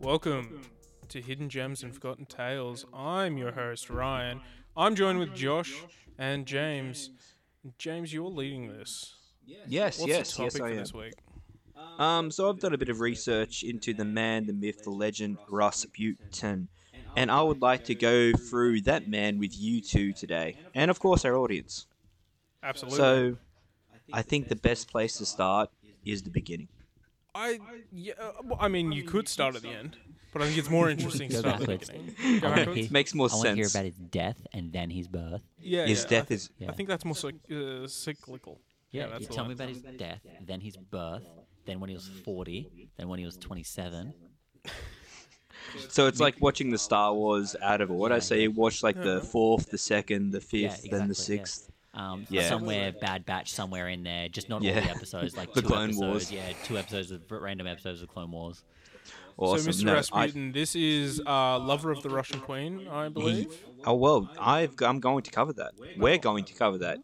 Welcome to Hidden Gems and Forgotten Tales. I'm your host, Ryan. I'm joined with Josh and James. James, you're leading this. Yes, What's yes, the topic yes, for I am. this week? Um, so I've done a bit of research into the man, the myth, the legend, Russ Rasputin, and I would like to go through that man with you two today, and of course our audience. Absolutely. So, I think the best place to start is the beginning. I yeah, uh, well, I mean, you could start at the end, but I think it's more interesting to Go start at the backwards. beginning. Go I wanna backwards? hear- Makes more I want to hear sense. about his death and then his birth. Yeah, His yeah, death I, thi- is Yeah. I think that's more cyc- uh, cyclical. Yeah, that's you the tell one. me about his death, then his birth, then when he was 40, then when he was 27. So it's like watching the Star Wars out of order. So you watch like the fourth, the second, the Yeah, fifth, then the exactly, yeah. sixth. Um, Yeah. Somewhere, Bad Batch, somewhere in there. Just not all the episodes, like The two Clone episodes. Wars. Yeah, two episodes of random episodes of Clone Wars. Awesome. So, Mr. No, I- Rasputin, this is uh, lover of the Russian queen, I believe. Oh well, I've g- I'm going to cover that. We're going to cover that.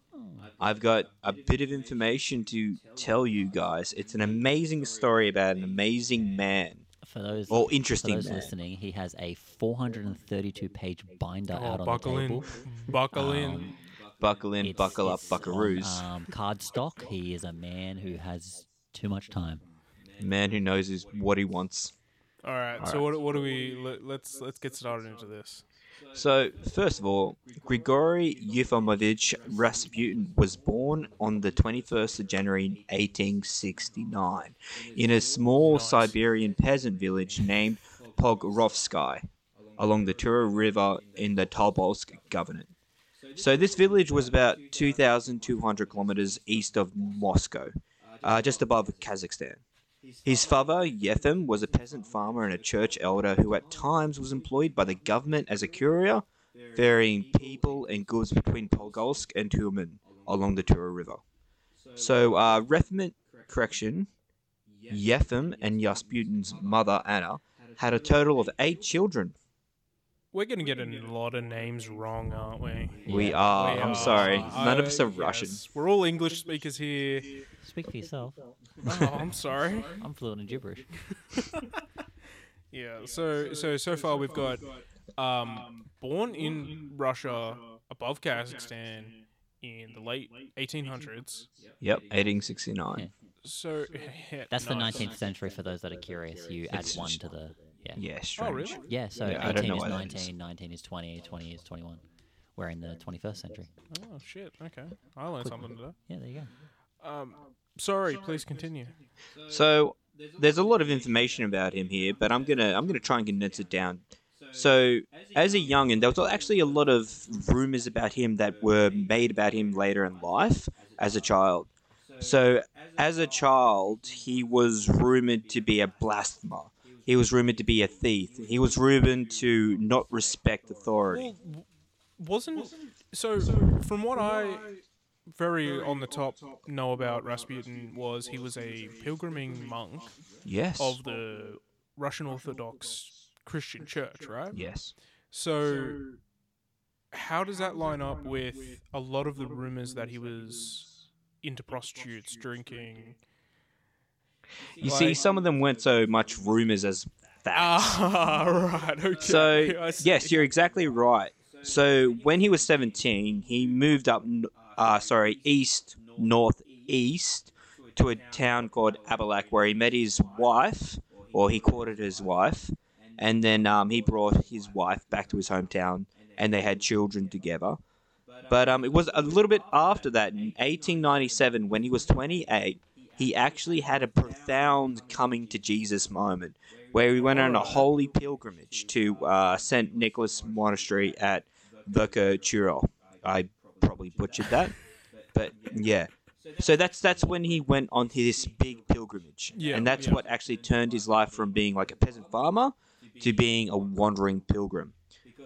I've got a bit of information to tell you guys. It's an amazing story about an amazing man. For those, Or for interesting those man. listening, he has a 432 page binder Oh, out on buckle the in, table. buckle in. Um, Buckle in, It's- buckle up, it's on, buckaroos. Um, card stock. He is a man who has too much time. man who knows his, what he wants. All right. So what, what do we? Let, let's let's get started into this. So, first of all, Grigory Euphimonovich Rasputin was born on the 21st of January 1869 in a small Nice. Siberian peasant village named Pogrovsky along the Tura River in the Tobolsk Governorate. So, this village was about 2,200 kilometers east of Moscow, uh, just above Kazakhstan. His father, Yefim, was a peasant farmer and a church elder who at times was employed by the government as a courier, ferrying people and goods between Polgolsk and Turman along the Tura River. So, uh, correction, Yefim and Rasputin's mother, Anna, had a total of eight children. We're gonna get a lot of names wrong, aren't we? We are, We I'm are. sorry, none of us are Uh, Russian. yes. We're all English speakers here. Speak for yourself. Oh, I'm sorry. I'm fluent in gibberish. Yeah. So so so far we've got um, born in Russia, above Kazakhstan, in the late 1800s. Yep, 1869. So yeah, That's the 19th century for those that are curious. You add It's one to the. Yeah. Yeah, Oh really? Yeah, so Yeah, I don't 18 know is why that is. 19, 19 is 20, 20 is 21. We're in the 21st century. Oh shit. Okay, I learned something today. Yeah, there you go. Um, sorry. Please continue. So there's a lot of information about him here, but I'm gonna I'm gonna try and condense it down. So as a youngin, there was actually a lot of rumors about him that were made about him later in life as a child. So as a child, he was rumored to be a blasphemer. He was rumored to be a thief. He was rumored to not respect authority. Well, wasn't so. From what I very on the top know about Rasputin was he was a pilgriming monk Yes. of the Russian Orthodox Christian Church, right? Yes. So, how does that line up with a lot of the rumors that he was into prostitutes, drinking? You see, some of them weren't so much rumors as facts. Ah, right. Okay. So I see. yes, you're exactly right. So when he was 17, he moved up, n- uh, sorry, east northeast to a town called Abalak, where he met his wife, or he courted his wife, and then um, he brought his wife back to his hometown, and they had children together. But um, it was a little bit after that, in 1897, when he was 28, he actually had a profound coming to Jesus moment, where he went on a holy pilgrimage to uh, St. Nicholas Monastery at Verkachuro. I probably butchered that, but yeah. So that's that's when he went on this big pilgrimage, Yeah, and that's yeah. what actually turned his life from being like a peasant farmer to being a wandering pilgrim.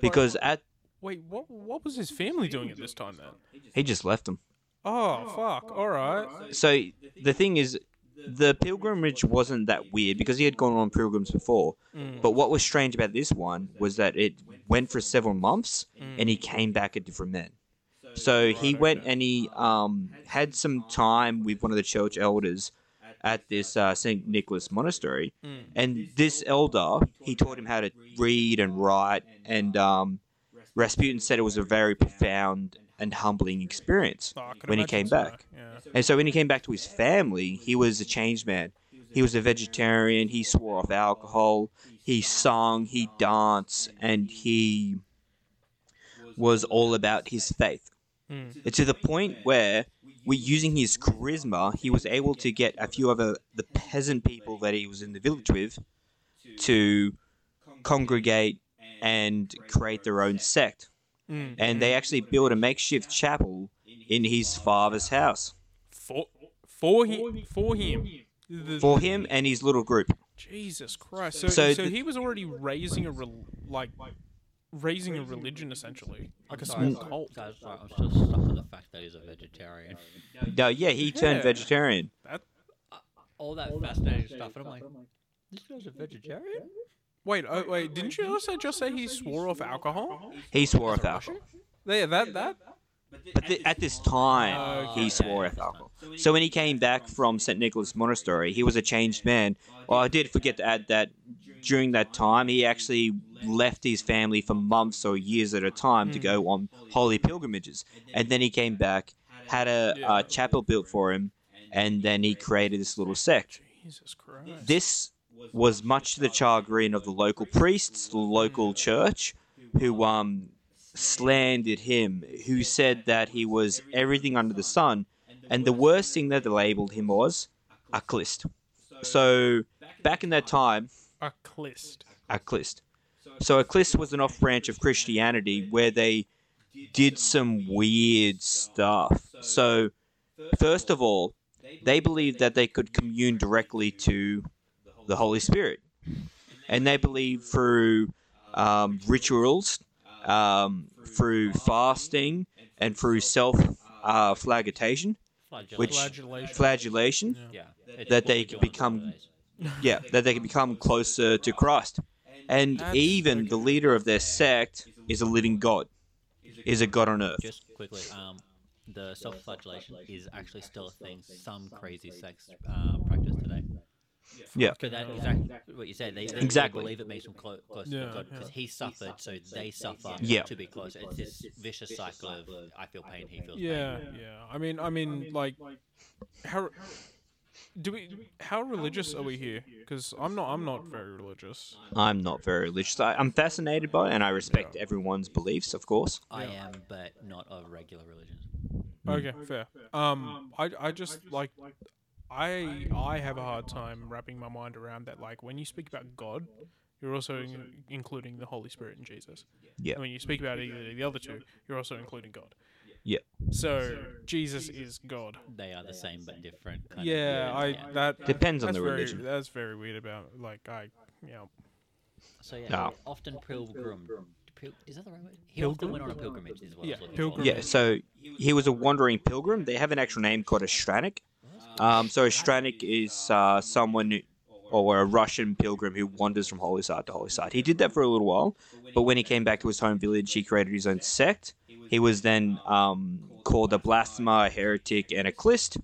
Because at Wait, what? What was his family doing at this time then? he just left them. Oh fuck! All right. So the thing is, the pilgrimage wasn't that weird because he had gone on pilgrims before. Mm. But what was strange about this one was that it went for several months Mm. and he came back a different man. So he went and he um, had some time with one of the church elders at this uh, St. Nicholas Monastery. Mm. And this elder, he taught him how to read and write. And um, Rasputin said it was a very profound and humbling experience Oh, when he came so, back. Yeah. And so when he came back to his family, he was a changed man. He was a vegetarian. He swore off alcohol. He sung. He danced, and he was all about his faith. Mm. To the point where, we using his charisma, he was able to get a few other the peasant people that he was in the village with to congregate and create their own sect. Mm. And they actually built a makeshift chapel in his father's house For for him for him. For him and his little group. Jesus Christ! So so, So the- he was already raising a rel like raising a religion essentially, like a small cult. sorry, sorry, I'm still stuck on the fact that he's a vegetarian. No, yeah, he turned Yeah. vegetarian. That All that fascinating stuff, and I'm like, this guy's a vegetarian? Wait, oh, wait, uh, didn't you also just say he swore off alcohol? He swore off alcohol. Yeah, that that. But th- at this time, oh, oh, Okay. he swore off alcohol. So when he came back from St. Nicholas Monastery, he was a changed man. Well, I did forget to add that during that time, he actually left his family for months or years at a time to hmm. go on holy pilgrimages. And then he came back, had a, a uh, chapel built for him, and then he created this little sect. Jesus Christ. This was much to the chagrin of the local priests, the local church, who um, slandered him, who said that he was everything under the sun, and the worst thing that they labeled him was a Khlyst. So back in that time, A Khlyst. a Khlyst. So a Khlyst was an off branch of Christianity where they did some weird stuff. So first of all, they believed that they could commune directly to the Holy Spirit, and they believe through um, rituals, um, through fasting, and through self uh, flagellation, Which- Flagellation. flagellation. Yeah. Yeah, that they we could do on become- Yeah, that they can become closer to Christ. And even the leader of their sect is a living God, is a God on earth. Just quickly, um, the self-flagellation is actually still a thing some crazy sects uh, practice today. Yeah. Because that exactly what you said. They, they Exactly. believe it makes them clo- closer Yeah, to God because yeah. he suffered, so they suffer Yeah. to be closer. It's this vicious cycle of I feel pain, he feels Yeah, pain. yeah. Yeah. I mean, I mean, like, how do we? How religious are we here? Because I'm not. I'm not very religious. I'm not very religious. I, I'm fascinated by it, and I respect everyone's beliefs, of course. I am, but not of regular religion. Okay, fair. Um, I, I just like, I, I have a hard time wrapping my mind around that. Like, when you speak about God, you're also in, including the Holy Spirit and Jesus. Yeah. And when you speak about either the other two, you're also including God. Yeah. So Jesus is God. They are the same but different. Kind Yeah, of, I yeah. that Depends on that's the very, religion. That's very weird about like I, you know. So yeah, No. often pilgrim. Pil- is that the right word? He often went on a pilgrimage. Is what I Yeah, was looking pilgrim- Yeah, so he was a wandering pilgrim. They have an actual name called a Stranik. Um, so Stranik is uh, someone or a Russian pilgrim who wanders from holy site to holy site. He did that for a little while, but when he came back to his home village, he created his own sect. He was then um, called a blasphemer, a heretic, and a Khlyst.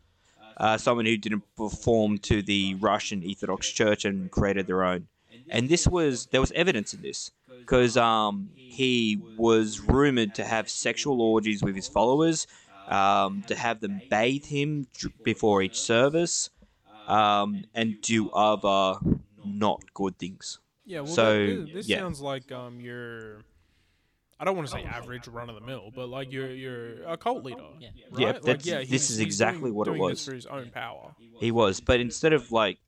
Uh, someone who didn't perform to the Russian Orthodox Church and created their own. And this was there was evidence in this because um, he was rumored to have sexual orgies with his followers, um, to have them bathe him before each service, um, and do other not good things. Yeah. Well, So, that- this, this yeah. sounds like um your. I don't want to say average run of the mill, but like you're you're a cult leader. Yeah. Right? Yeah, like, yeah, this is exactly doing- what it doing was. This for his own power. He was, but instead of like,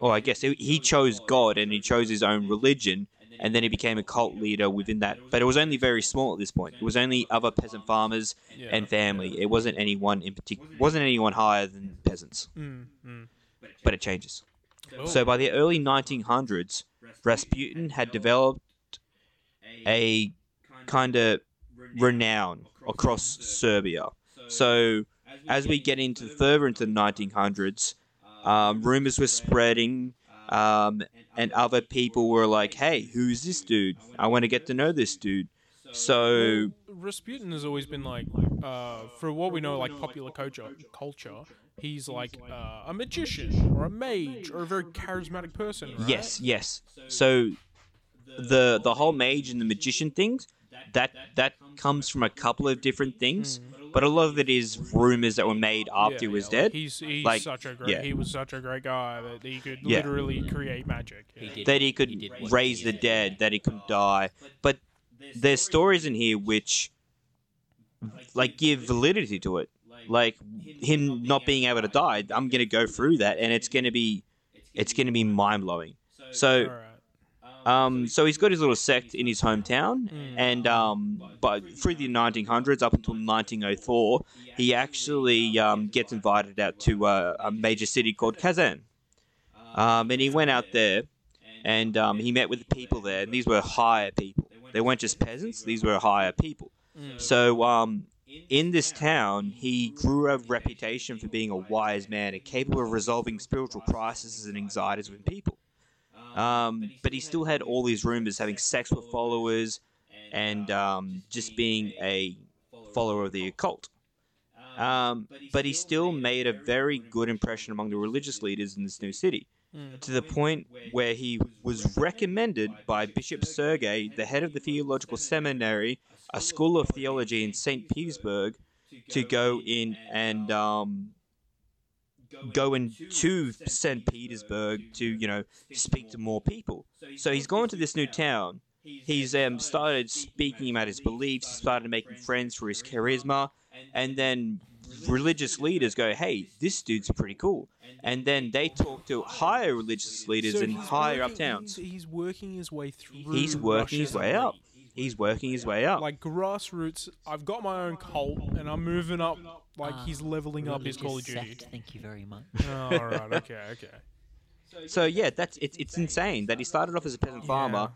oh, I guess he he chose God and he chose his own religion, and then he became a cult leader within that. But it was only very small at this point. It was only other peasant farmers Yeah. and family. It wasn't anyone in particular. Wasn't anyone higher than peasants. Mm, mm. But it changes. Oh. So by the early 1900s, Rasputin had developed a kind of renown across Siberia. So as we get into further into the 1900s, um, rumors were spreading, um, and other people were like, "Hey, who's this dude? I want to get to know this dude." So Rasputin has always been like, uh, for what we know, like popular culture. Culture. he's like uh, a magician or a mage or a very charismatic person. Right? Yes, yes. So the the whole mage and the magician things that that comes from a couple of different things, but a lot of it is rumors that were made after Yeah, he was yeah, dead. Like he's he's Like, such a great. yeah. He was such a great guy that he could Yeah. literally create magic. He yeah. did- that he could he did raise he the did. dead, that he could die. But there's stories in here which like give validity to it. Like him not being able to die, I'm gonna go through that, and it's gonna be it's gonna be mind blowing. So Alright. Um, so he's got his little sect in his hometown, Mm. and um, but through the 1900s up until 1904, he actually um, gets invited out to uh, a major city called Kazan, um, and he went out there, and um, he met with the people there, and these were higher people. They weren't just peasants; these were higher people. So um, in this town, he grew a reputation for being a wise man and capable of resolving spiritual crises and anxieties with people. Um, but he still had all these rumors having sex with followers and um, just being a follower of the occult. Um, but he still made a very good impression among the religious leaders in this new city, Mm. to the point where he was recommended by Bishop Sergei, the head of the theological seminary, a school of theology in St. Petersburg, to go in and um, go to St. Petersburg to, you know, speak to more people. So he's gone to this new town. He's um, started speaking about his beliefs, started making friends for his charisma, and then religious leaders go, hey, this dude's pretty cool. And then they talk to higher religious leaders So in higher up working- towns. He's, he's working his way through. He's working his way up. He's working his way up. Like grassroots. I've got my own cult, and I'm moving up. Like he's leveling up his Call of Religious Duty. sect, Thank you very much. Oh, all right. Okay. Okay. So yeah, that's it's it's insane that he started off as a peasant farmer.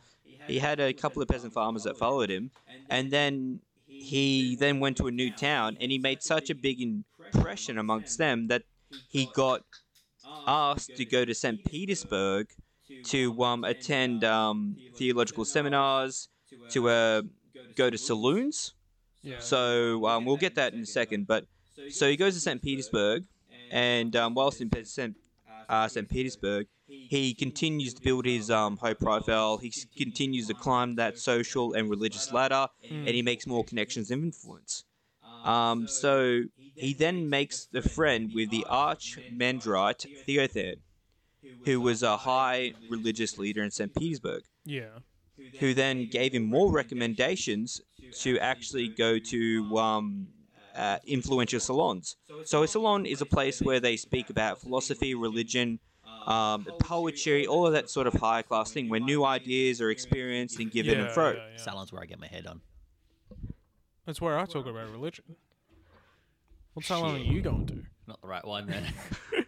He had a couple of peasant farmers that followed him, and then he then went to a new town, and he made such a big impression amongst them that he got asked to go to St. Petersburg to um, attend um, theological seminars, to uh, go to saloons. Yeah. So um, we'll get that in a second. But so he goes to St. Petersburg, and um, whilst in St. Uh, St. Petersburg, he continues to build his um, high profile. He continues to climb that social and religious ladder, and he makes more connections and influence. Um, so he then makes the friend with the archmendrite Theophan, who was a high religious leader in St. Petersburg yeah. who then gave him more recommendations to actually go to um, uh, influential salons. So a salon is a place where they speak about philosophy, religion, um, poetry, all of that sort of higher class thing, where new ideas are experienced and given yeah, and thrown. yeah, yeah. Salon's where I get my head on. That's where I talk about religion. What salon are you going to? Not the right one then.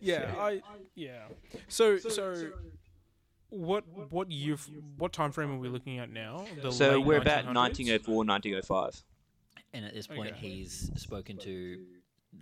Yeah, I yeah. So so what what year what time frame are we looking at now? The So we're about 1904, 1905. And at this point, Okay. he's spoken to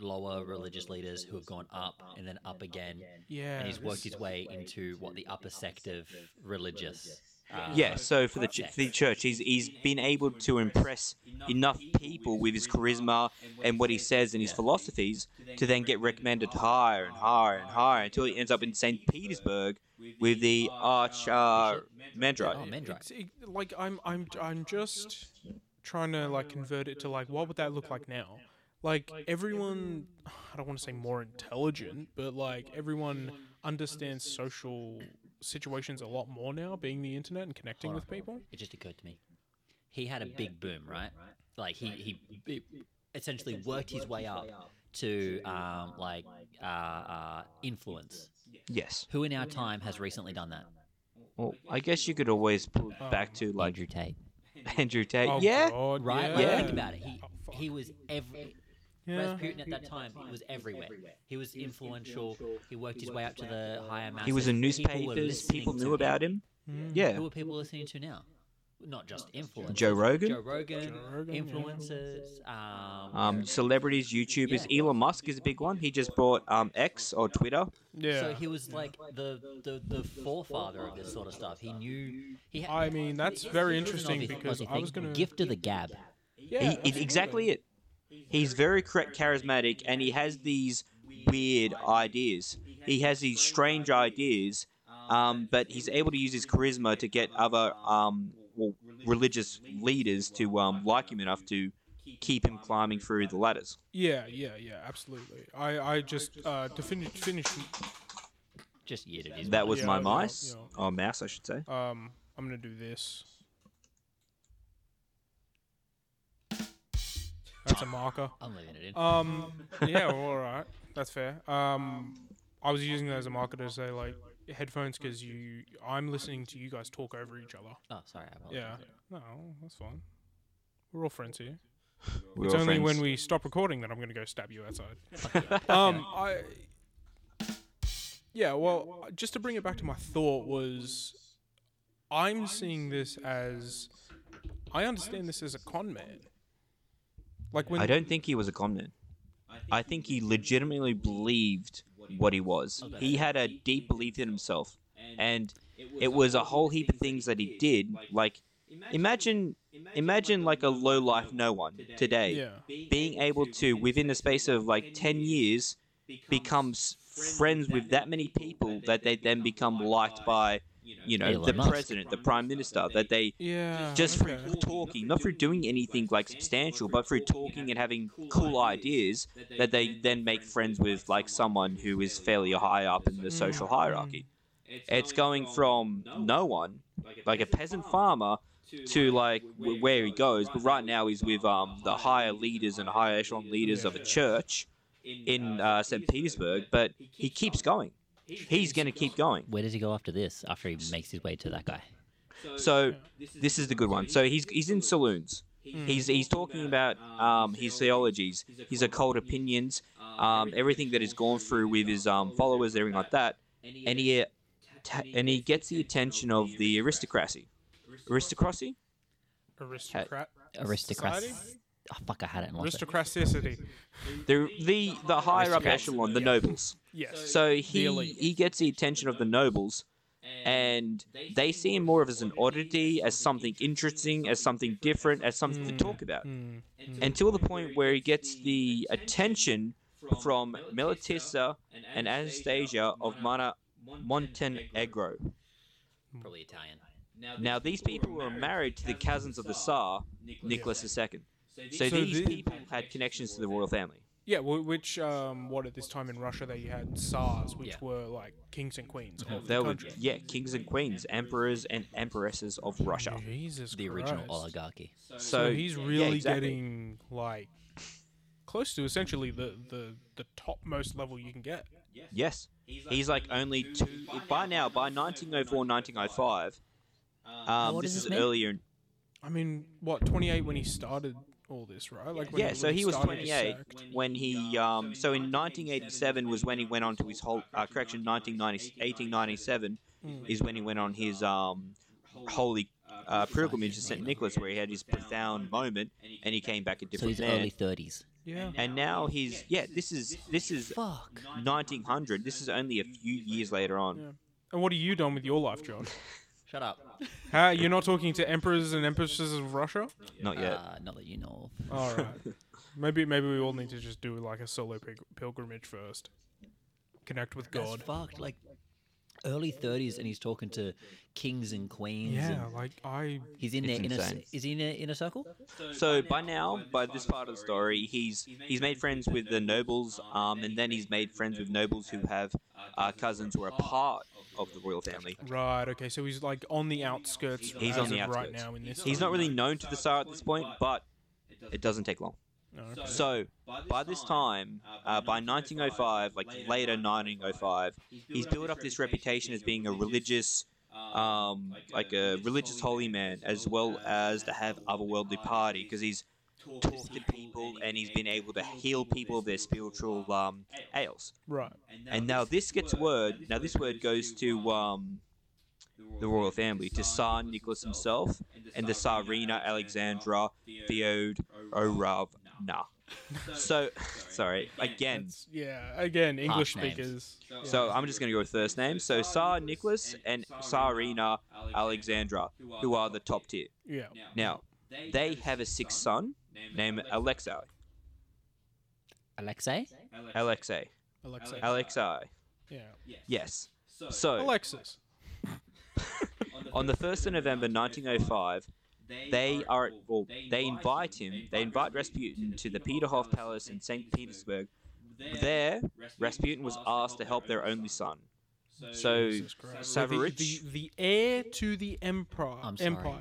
lower religious leaders who have gone up and then up again, Yeah. and he's worked his way into what the upper sect of religious. Uh, Yeah, so for the, ch- for the church, he's, he's been able to impress enough people with his charisma and what he says and his philosophies to then get recommended higher and higher and higher until he ends up in St. Petersburg with the Arch uh, Mandrite. Oh, Mendrite. Like I'm I'm I'm just trying to like convert it to like what would that look like now? Like everyone I don't want to say more intelligent, but like everyone understands social situations a lot more now being the internet and connecting with people. It just occurred to me. He had a big boom, right? Like he he, he essentially worked his way up to um, like uh, uh, influence. Yes. Who in our time has recently done that? Well, I guess you could always pull it back to like Andrew Tate, Andrew Tate. Oh, yeah. God, right? Yeah. Like, Yeah. think about it. He Oh, he was every. Yeah. Rasputin at that time he was everywhere. He was influential. He worked his way up to the higher masses. He was in newspapers. listening People knew about him. Mm. Yeah. Who are people listening to now? Not just influencers. Joe Rogan? Joe Rogan. Joe Rogan, yeah. influencers. Um, Um, celebrities, YouTubers. Elon Musk is a big one. He just bought um, X or Twitter. Yeah. So he was like the, the, the forefather of this sort of stuff. He knew. He had, I mean, that's very interesting because I was gonna gift of the gab. yeah, He, exactly it. he's very char- charismatic and he has these weird ideas. He has these strange ideas, um, but he's able to use his charisma to get other um, well, religious leaders to um, like him enough to keep him climbing through the ladders. Yeah, yeah, yeah, absolutely. I, I just uh, to finish finish. Just yeeted his That was Yeah, my yeah, mice, yeah. or mouse, I should say. Um, I'm gonna do this. That's a marker. I'm leaving it in. Um, yeah, well, all right, that's fair. Um, I was using that as a marker to say like headphones because you, I'm listening to you guys talk over each other. oh, sorry. I apologize. Yeah, no, that's fine. We're all friends here. We're it's all only when we stop recording that I'm gonna go stab you outside. um, I. Yeah, well, just to bring it back to my thought was, I'm seeing this as, I understand this as a con man. Like when I don't think he was a con man. I think he legitimately believed what he was. He had a deep belief in himself, and it was a whole heap of things that he did. Like, imagine, imagine like a low life no one today. being able to, within the space of like ten years, becomes friends with that many people that they then become liked by, you know, Elon the Musk. president, the prime minister. That they yeah, just okay. through talking, not through doing anything like substantial, but through talking and having cool ideas that they then make friends with like someone who is fairly high up in the social hierarchy. It's going from no one, like a peasant farmer, to like where he goes. But right now he's with um the higher leaders and higher echelon leaders of a church in uh, St. Petersburg. But he keeps going. He's going to keep going. Where does he go after this? After he makes his way to that guy? So this is the good one. So he's he's in saloons. He's he's talking about um, his theologies, his occult opinions, um, everything that he's gone through with his um, followers, everything like that, and he uh, ta- and he gets the attention of the aristocracy. Aristocracy? aristocrat, Aristocracy. Society? Oh, fuck, I had it and lost it. aristocraticity. The the the higher up Aristocrats. echelon, the nobles. Yes. So he he gets the attention of the nobles, and they see him more of as an oddity, as something interesting, as something different, as something to talk about. Mm, mm. until the point where he gets the attention from Melitissa and Anastasia of Mana Montenegro. Probably Italian. Now, these people were married to the cousins of the Tsar, Nicholas II. So So these the- people had connections to the royal family. Yeah, wh- which um, what at this time in Russia they had Tsars, which Yeah. were like kings and queens of They the were, country. yeah, kings and queens, emperors and empresses of Russia. Jesus The original oligarchy. So, So he's yeah, really exactly. getting like close to essentially the, the the topmost level you can get. Yes, he's like only two. By now, by 1904, 1905, um, this is is earlier. in- I mean, what 28 when he started all this, right? Like when yeah, so he was 28 when he um so in 1987 was when he went on to his whole uh, correction 1990 1897 Mm. is when he went on his um holy uh, pilgrimage to St Nicholas where he had his profound moment and he came back a So different he's man early 30s. Yeah. and now he's yeah this is this is Fuck. 1900 this is only a few years later on Yeah. And what are you doing with your life, John? Shut up. Huh? You're not talking to emperors and empresses of Russia? not yet Uh, not that you know of. All right. maybe maybe we all need to just do like a solo pil- pilgrimage first. Connect with That's God. fucked. Like early 30s, and he's talking to kings and queens. Yeah, and like I he's in It's there in a. insane. Is he in a inner circle? So by now, by this part of the story, he's he's made friends with the nobles, um, and then he's made friends with nobles who have uh, cousins who are part of the royal family. right. Okay, so he's like on the outskirts. He's on the of right outskirts. now in this. He's not really known to the Tsar at this point, but it doesn't take long. No. So by this time, uh, by 1905, like later 1905, he's built up this reputation as being a religious, um, like a religious holy man, as well as to have otherworldly party, because he's talked to people and he's been able to heal people of their spiritual um, ails. Right. And now this gets word. Now this word goes to um, the royal family, to Tsar Nicholas himself and the Tsarina Alexandra Theodorovna. So, sorry again. That's- yeah. Again, English names. speakers. Yeah. So I'm just going to go with first name. So Tsar Nicholas and Tsarina Alexandra, who are the top tier. yeah. Now they have a sixth son named Alexei. Alexei? Alexei. Alexei. Alexei. yeah. Yes. So, Alexis. on the 1st of November 1905, they are well, they invite him, they invite Rasputin to the Peterhof Palace in St. Petersburg. There, Rasputin was asked to help their only son. So, Jesus Christ. The, the, the heir to the empire. I'm sorry. empire.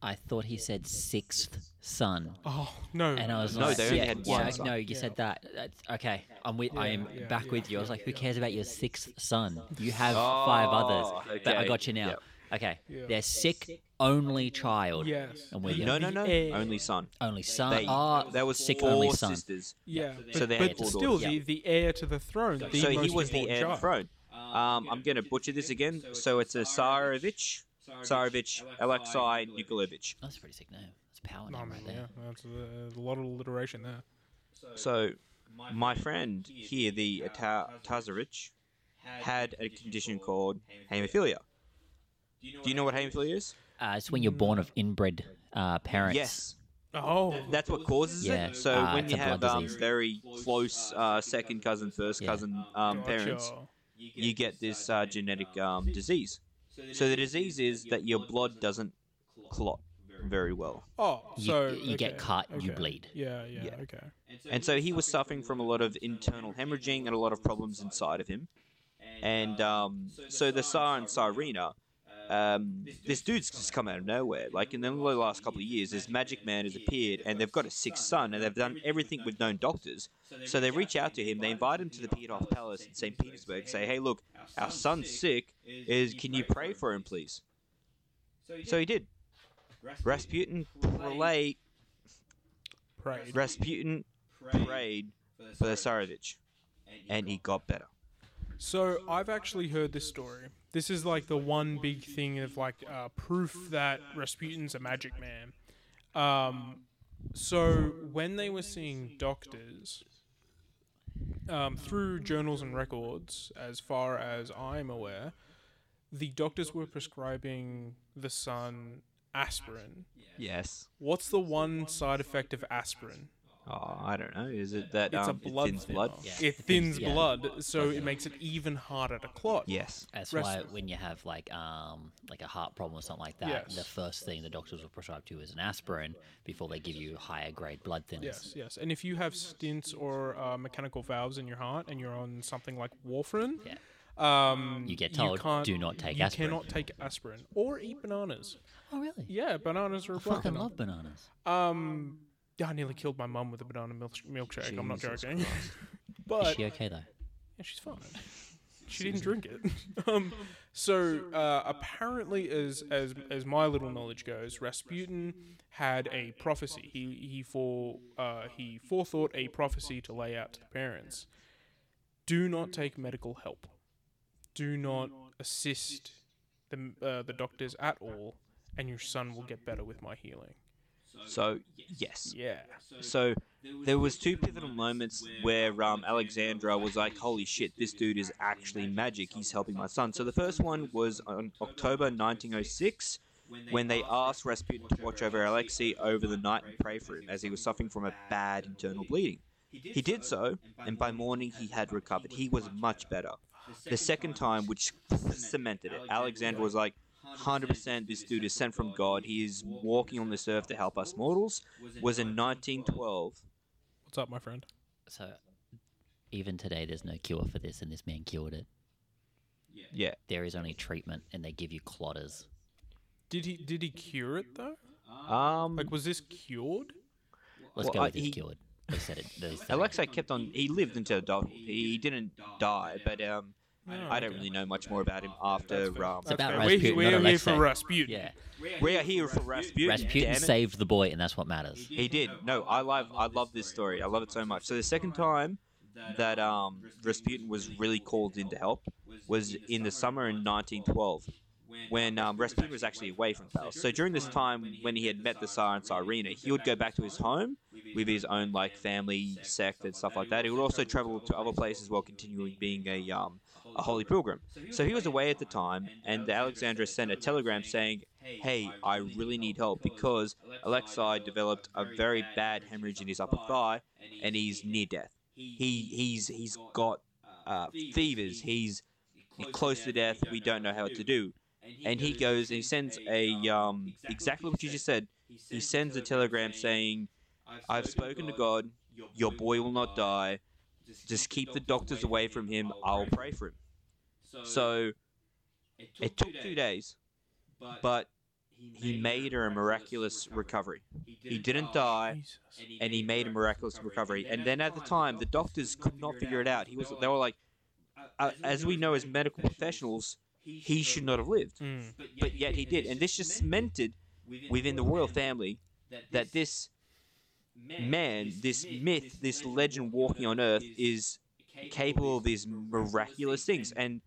I thought he said sixth son. Oh no. And I was No, like, they only yeah, had one I- son. no, you Yeah. said that. That's, okay, I'm with. I am Yeah, yeah, back yeah, with you. I was yeah, like, who yeah. cares about your sixth son? You have five others. Oh, But I got you now. Yep. Okay, Yeah. their sick only child. Yes. I'm with you. No, no, no, heir. only son. Only son. They, Ah, there was sick four only son. sisters. Yeah. So but, they had but four still, the, the heir to the throne. The so he was the heir to the throne. Um, I'm going to butcher this again. So it's a Tsarevich, Tsarevich Alexei Nikolaevich. That's a pretty sick name. That's a power No, name man, right yeah, there. that's a, a lot of alliteration there. So my friend here, the Ta- Tazarich, had a condition called hemophilia. Do you know what hemophilia is? Uh, it's when you're born of inbred uh, parents. Yes. Oh, That's what causes Yeah, it. So uh, when you have um, very close uh, second cousin, first Yeah. cousin um, parents, gotcha. you get this uh, genetic um, disease. So the disease is that your blood doesn't clot very well. Oh, You- so you get okay, cut, you bleed. Yeah, yeah, Yeah. okay. And so he was suffering from a lot of internal hemorrhaging and a lot of problems inside of him. And um, so the Tsar and Tsarina, um, this dude's just come out of nowhere. Like in the last couple of years, this magic man has appeared, and they've got a sick son, and they've done everything with known doctors. So they reach out to him, they invite him to the Peterhof Palace in St. Petersburg, say, "Hey, look, our son's sick. Is can you pray for him, please?" So he did. Rasputin prayed. Prayed. Rasputin prayed for the Tsarevich, and he got better. So I've actually heard this story. This is like the one big thing of like uh, proof that Rasputin's a magic man. Um, so when they were seeing doctors, um, through journals and records, as far as I'm aware, the doctors were prescribing the son aspirin. Yes. What's the one side effect of aspirin? Oh, I don't know. Is it that It's a um, it thins thinner. blood? Yeah. It thins yeah. blood, so it makes it even harder to clot. Yes. That's Rest- why when you have like um like a heart problem or something like that, Yes. the first thing the doctors will prescribe to you is an aspirin before they give you higher grade blood thinners. Yes, yes. And if you have stents or uh, mechanical valves in your heart and you're on something like warfarin, Yeah. um, You get told, can't- "Do not take you aspirin." cannot take aspirin or eat bananas. Oh really? Yeah, bananas are a I blood fucking love bananas. Um, yeah, I nearly killed my mum with a banana milk- milkshake. I'm not Jesus joking. Is but she okay though? yeah, she's fine. She didn't drink it. um, so uh, apparently, as as as my little knowledge goes, Rasputin had a prophecy. He he for uh, he forethought a prophecy to lay out to the parents. Do not take medical help. Do not assist the uh, the doctors at all, and your son will get better with my healing. So yes. Yeah. So there was two pivotal moments where um, Alexandra was like, "Holy shit, this dude is actually magic. He's helping my son." So the first one was on October 1906 when they asked Rasputin to watch over Alexei over the night and pray for him as he was suffering from a bad internal bleeding. He did so, and by morning he had recovered. He was much better. The second time, which cemented it, Alexandra was like, 100% this dude is sent from God. He is walking on this earth to help us mortals. Was in 1912. What's up, my friend? So even today, there's no cure for this, and this man cured it. Yeah. There is only treatment, and they give you clotters. Did he did he cure it though? Um, Like, was this cured? Let's Well, go I- with it's he- cured. They said it. They said it. Alexei kept on. He lived until adulthood. He didn't die, but um, I don't really know much more about him after. Um, It's about. Rasputin, We're, not we're here for Alexei. Rasputin. Yeah, we are here for Rasputin. Rasputin saved the boy, and that's what matters. He did. No, I love. I love this story. I love it so much. So the second time that um, Rasputin was really called in to help was in the summer in 1912, when um, Rasputin was actually away from the palace. So during this time, when he had met the Tsar and Tsarina, he would go back to his home with his own like family sect and stuff like that. He would also travel to other places while continuing being a um, a holy pilgrim. So he was away at the time, and Alexandra sent a telegram saying, "Hey, I really need help because Alexei developed a very bad hemorrhage in his upper thigh, and he's near death. he he's he's got uh, fevers. He's close to death. We don't know how to do. And he goes and he sends a um exactly what you just said. He sends a telegram saying, "I've spoken to God. Your boy will not die. Just keep the doctors away from him. I'll pray for him." So it took two days, but he made her a miraculous recovery. He didn't die, Jesus. and he made a miraculous recovery. And then at the time, the doctors could not figure it out. He was they were like, uh, as we know as medical professionals, he should not have lived, Mm. but yet he did. And this just cemented within the royal family that this man, this myth, this legend walking on earth is capable of these miraculous things. And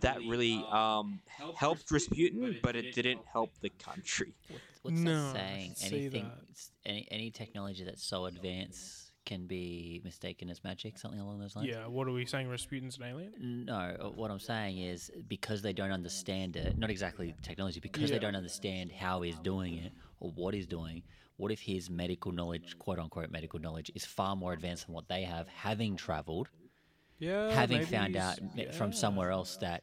that really um, helped Rasputin, but it didn't help the country. What's No, that saying? Anything, that. any any technology that's so advanced can be mistaken as magic, something along those lines. Yeah, what are we saying? Rasputin's an alien? No, uh, what I'm saying is because they don't understand it, not exactly technology, because Yeah. they don't understand how he's doing it or what he's doing. What if his medical knowledge, quote unquote medical knowledge, is far more advanced than what they have, having traveled, Yeah. having found out m- from somewhere else that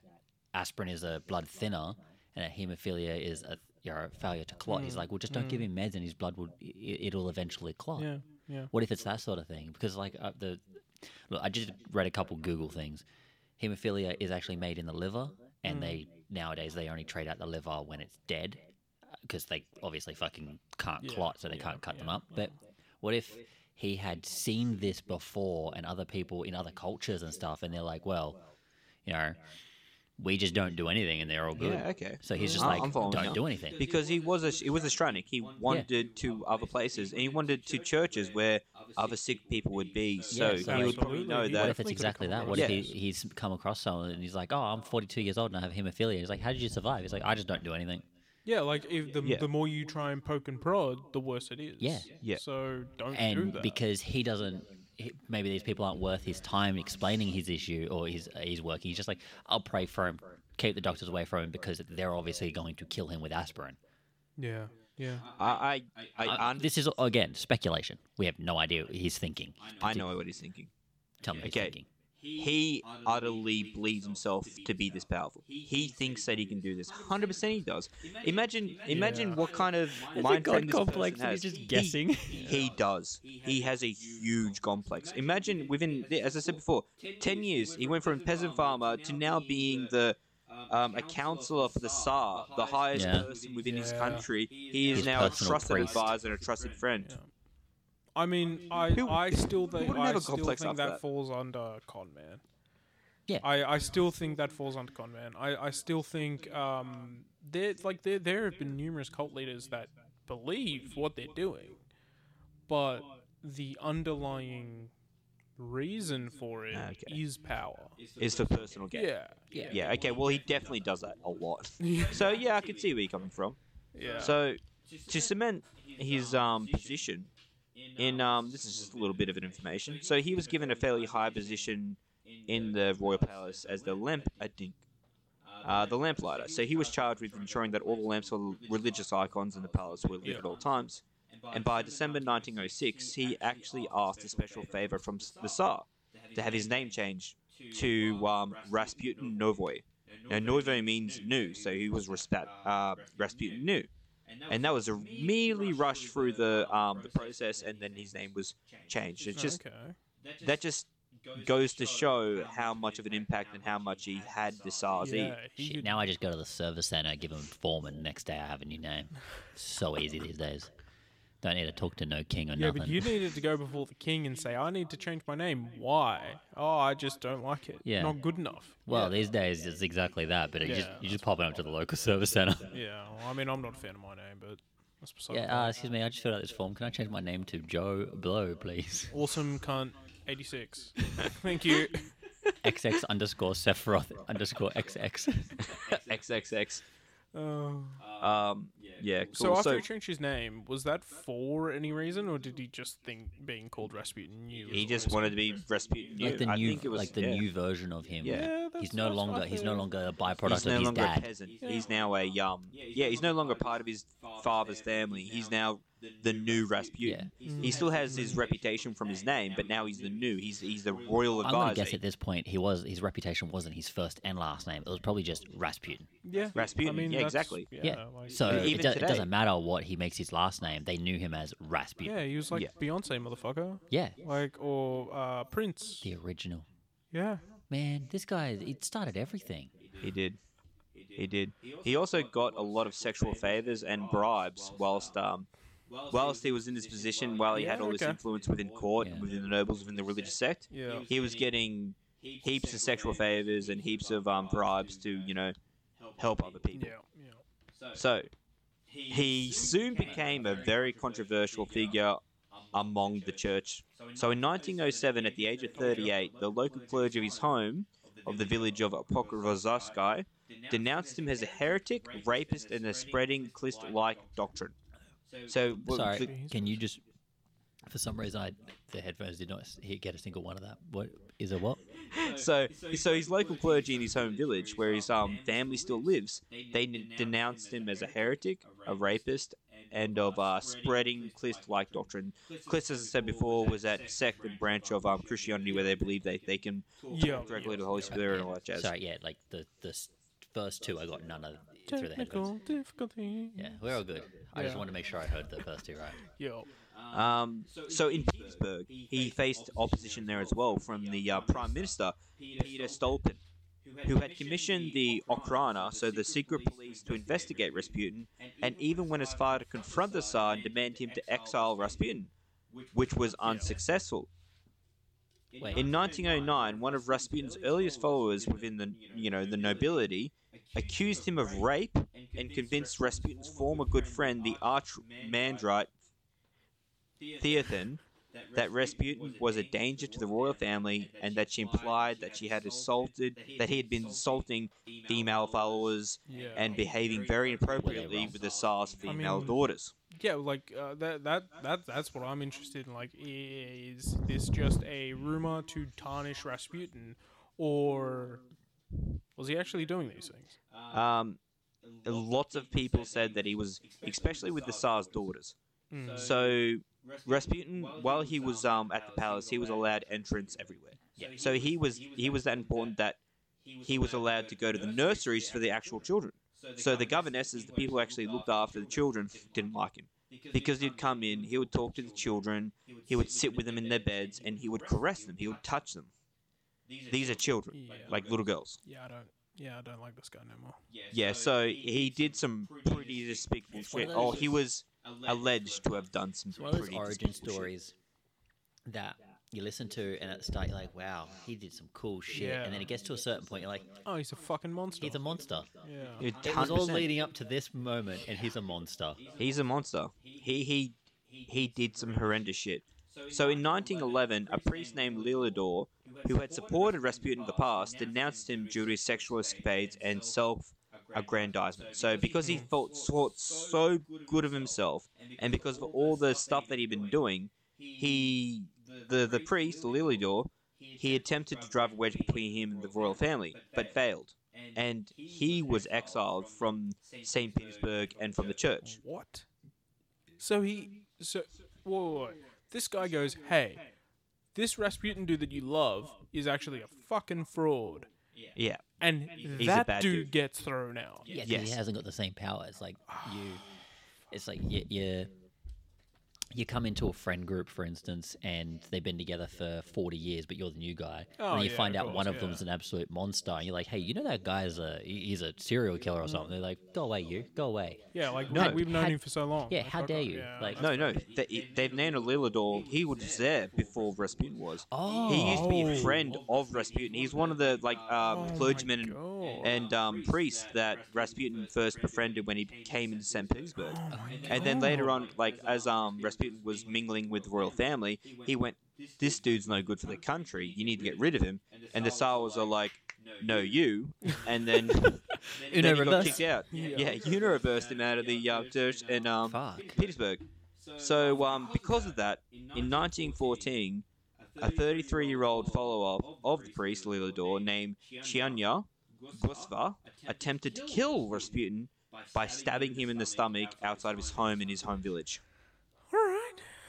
aspirin is a blood thinner and that hemophilia is a you know, failure to clot. He's mm, like, well, just don't give mm. him meds and his blood will—it'll eventually clot. Yeah, yeah. What if it's that sort of thing? Because like uh, the look, I just read a couple Google things. Hemophilia is actually made in the liver, and mm. they nowadays they only trade out the liver when it's dead, uh, because they obviously fucking can't Yeah, clot, so they yeah, can't cut them yeah, up. But what if he had seen this before, and other people in other cultures and stuff, and they're like, well, you know, we just don't do anything, and they're all good. Yeah, okay. So he's just like, don't now. do anything. because he was a he was a Stranik. He wandered to other places, and he wandered to churches where other sick people would be. So Yeah, he would probably know He What if it's exactly that? What if he, he's come across someone and he's like, "Oh, I'm 42 years old and I have hemophilia." He's like, "How did you survive?" He's like, "I just don't do anything." Yeah, like if the Yeah. the more you try and poke and prod, the worse it is. Yeah. Yeah. So don't do And that. because he doesn't, he, maybe these people aren't worth his time explaining his issue or his he's working. He's just like, "I'll pray for him, keep the doctors away from him because they're obviously going to kill him with aspirin." yeah, yeah. I I I, Uh, this is again speculation. We have no idea what he's thinking. I know what he's thinking. Tell me what Okay. he's thinking. He utterly believes himself to be this powerful. He thinks that he can do this. Hundred percent, he does. Imagine, imagine Yeah. what kind of a mind god frame this complex person has. he's just He- guessing. He, does. He has a huge complex. Imagine within, as I said before, ten years, he went from peasant farmer to now being the um, a counselor for the Tsar, the highest Yeah. person within his country. He is His now a trusted priest. advisor and a trusted friend. Yeah. I mean, I Who- I still think I still think that, that? falls under con man. Yeah. I, I still think that falls under con man. I, I still think um there like there there have been numerous cult leaders that believe what they're doing, but the underlying reason for it is Okay. power. Is for personal gain. Yeah. Yeah. Yeah. Okay. Well, he definitely does that a lot. So yeah, I can see where you're coming from. Yeah. So to cement his um, position in um, this is just a little bit of an information. So he was given a fairly high position in the royal palace as the lamp adink, uh, the lamplighter. So he was charged with ensuring that all the lamps or religious icons in the palace were lit at all times. And by December 1906, he actually asked a special favor from the Tsar to have his name changed to um, Rasputin Novoy. Now, Novoy means new, so he was Raspat, uh, Rasputin New and that was a merely rush through the um, the process, and then his name was changed. It's just okay. that just goes to show how much of an impact and how much he had the Tsars. Yeah, Shit, could- now I just go to the service center, give him a form, and next day I have a new name. So easy these days. Don't need to talk to no king or Yeah, nothing. but you needed to go before the king and say, "I need to change my name." Why? Oh, I just don't like it. Yeah. Not good enough. well, yeah. these days it's exactly that, but you just Yeah, you just popping up to the local service center. Yeah. Well, I mean, I'm not a fan of my name, but that's beside the yeah, point. uh, excuse me, I just filled out this form. Can I change my name to Joe Blow, please? Awesome cunt. 86. Thank you. XX underscore Sephiroth underscore XX. XXX. Oh. Um, yeah, So cool. after So, he changed his name, was that for any reason, or did he just think being called Rasputin new? he just wanted to be Rasputin. like the I new, think it was like the yeah. new version of him. Yeah. Yeah, He's no longer he's no longer a byproduct He's no of his longer a dad. peasant. He's now a um. Yeah, he's no longer part of his father's family. He's now the new Rasputin. He still has his reputation from his name, but now he's the new. He's he's the royal I'm gonna guess at this point he was his reputation wasn't his first and last name. It was probably just Rasputin. Yeah, Rasputin, I mean, yeah, exactly. Yeah, Yeah. Like- So Even it, do, it today. doesn't matter what he makes his last name. They knew him as Rasputin. yeah, he was like Yeah. Beyonce, motherfucker. Yeah, Like or uh, Prince. the original. Yeah. Man, this guy it started everything. He did. He did. He also got a lot of sexual favors and bribes whilst um whilst he was in this position, while he had all this okay. influence within court, Yeah. within the nobles, within the religious sect. Yeah. He was getting heaps of sexual favors and heaps of um, bribes to, you know, help other people. Yeah. Yeah. So, he soon became a very controversial figure among the church. So, in 1907, at the age of 38, the local clergy of his home, of the village of Pokrovozovsky, denounced him as a heretic, rapist, and a spreading Christ-like doctrine. So, well, Sorry, the- can you just? For some reason, I the headphones did not get a single one of that. What is it? What? so so his local clergy in his home village, where his um family still lives, they n- denounced him as a heretic, a rapist, and of uh, spreading Christ-like doctrine. Christ, as I said before, was that sect and branch of um, Christianity where they believe they, they can Yeah. talk directly to the Holy Spirit and all that jazz. Sorry, yeah, like the the first two, I got none of through the headphones. difficulty. Yeah, we're all good. I just Yeah. want to make sure I heard the first two right. Yo. Um, so in Petersburg, he faced opposition there as well from the uh, Prime Minister Peter Stolypin, who had commissioned the Okhrana, so the secret police, to investigate Rasputin, and even went as far to confront the Tsar and demand him to exile Rasputin, which was unsuccessful. In 1909, one of Rasputin's earliest followers within the you know the nobility accused him of rape and convinced Rasputin's former good friend, the archimandrite Theophan, that Rasputin was a danger to the royal family and that she implied that she had assaulted that he had been assaulting female followers Yeah. and behaving very inappropriately with the Tsar's female mean- daughters. yeah, like uh, that that that that's what I'm interested in. Like, is this just a rumor to tarnish Rasputin, or was he actually doing these things? Um, lots of people said that he was, especially with the Tsar's daughters. Mm. So Rasputin, while he was um, at the palace, he was allowed entrance everywhere. Yeah. So he was he was that important that he was allowed to go to the nurseries for the actual children. So the governesses, the people who actually looked after the children, didn't like him because he'd come in, he would talk to the children, he would sit with them in their beds, and he would caress them, he would touch them. These are children, Yeah. like little girls. Yeah, I don't. Yeah, I don't like this guy no more. Yeah, so he did some pretty despicable It's one of shit. Oh, he was alleged to have done some It's one of those origin despicable shit. stories that you listen to, and at the start you're like, "Wow, he did some cool shit," Yeah. and then it gets to a certain point, you're like, Oh, he's a fucking monster. "He's a monster." yeah. It It was all leading up to this moment, and he's a monster. He's a monster. He he he did some horrendous shit. So in 1911, a priest named Iliodor, who had supported Rasputin in the past, denounced him due to his sexual escapades and self-aggrandizement. So because he felt thought so good of himself, and because of all the stuff that he'd been doing, he the the priest Iliodor, he attempted to drive a wedge between him and the royal family, but failed. And he was exiled from St. Petersburg and from the church. What? So he. So. Whoa, whoa, whoa. This guy goes, hey, this Rasputin dude that you love is actually a fucking fraud. Yeah. And a that bad dude, dude. gets thrown out. Yeah, 'cause Yes. he hasn't got the same power. It's like you. It's like you, you. You come into a friend group, for instance, and they've been together for forty years, but you're the new guy, Oh, and you yeah, find of out one course, of them's yeah. an absolute monster, and you're like, "Hey, you know that guy's a he's a serial killer or something?" They're like, "Go away, you, go away." Yeah, like, No, no, we've known how- him for so long. yeah, Like, how dare you, Yeah, like- No, no. They, they've named a Iliodor. He was there before Rasputin was. Oh, He used to be a Oh. friend of Rasputin. He's one of the like um, Oh clergymen and, God. um, priests that Rasputin first befriended when he came into St. Petersburg. Oh And then later on, like as um, Rasputin was mingling with the royal family, he went, "This dude's no good for the country. You need to get rid of him." And the Tsars are like, "No, you." And then, Uno then he got reverse. kicked out. Yeah. Yeah, Uno reversed him out of the uh, church in um, Fuck. Petersburg. So um, because of that, in 1914, a 33-year-old follower of the priest Iliodor named Khioniya Guseva attempted to kill Rasputin by stabbing him in the stomach outside of his home in his home village.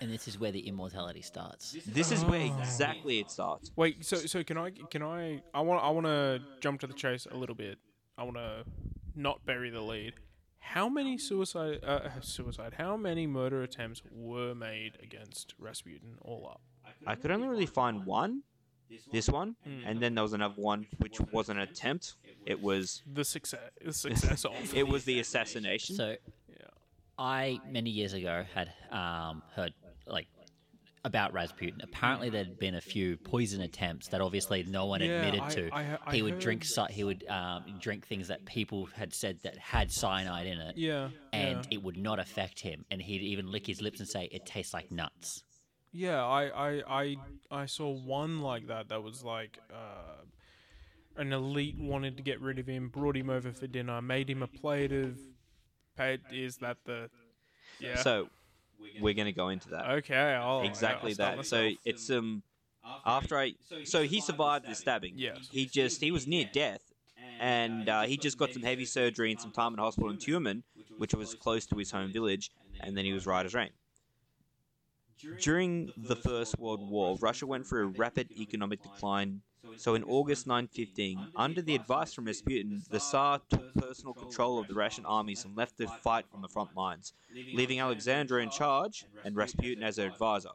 All right. And this is where the immortality starts. This is where Oh. exactly it starts. Wait, so so can I can I I want I want to jump to the chase a little bit. I want to not bury the lead. How many suicide uh, suicide? How many murder attempts were made against Rasputin all up? I could only really find one, this one, and then there was another one which was an attempt. It was The success the success of it was the assassination. So, yeah. I many years ago had um, heard like about Rasputin. Apparently, there'd been a few poison attempts that obviously no one Yeah, admitted I- to. I- I he would drink. heard- He would um, drink things that people had said that had cyanide in it, Yeah. and yeah. it would not affect him. And he'd even lick his lips and say, "It tastes like nuts." Yeah, I, I, I, I saw one like that. That was like uh, an elite wanted to get rid of him, brought him over for dinner, made him a plate of. Paid, is that the? Yeah. So we're gonna go into that. okay, I'll exactly I'll that. So it's um after I so he survived the stabbing. Yeah, He just he was near death, and uh, he just got some heavy surgery and some time in hospital in Tyumen, which was close to his home village, and then he was right as rain. During the First World War, Russia went through a rapid economic decline. So in August 1915, under the advice from Rasputin, the Tsar took personal control of the Russian armies and left to fight on the front lines, leaving Alexandra in charge and Rasputin as their advisor.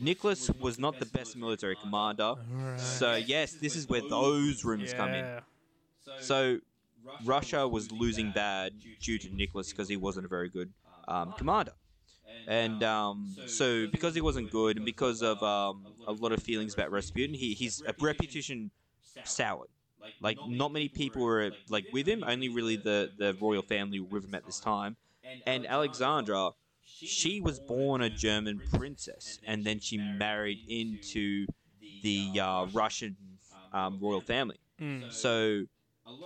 Nicholas was not the best military commander, so yes, this is where those rooms come in. So Russia was losing bad due to Nicholas because he wasn't a very good um, commander. And um, so, because he wasn't good, and because of um, a lot of feelings about Rasputin, he, his reputation soured. Like, not many people were like with him. Only really the the royal family were with him at this time. And Alexandra, she was born a German princess, and then she married into the uh, Russian um, royal family. Mm. So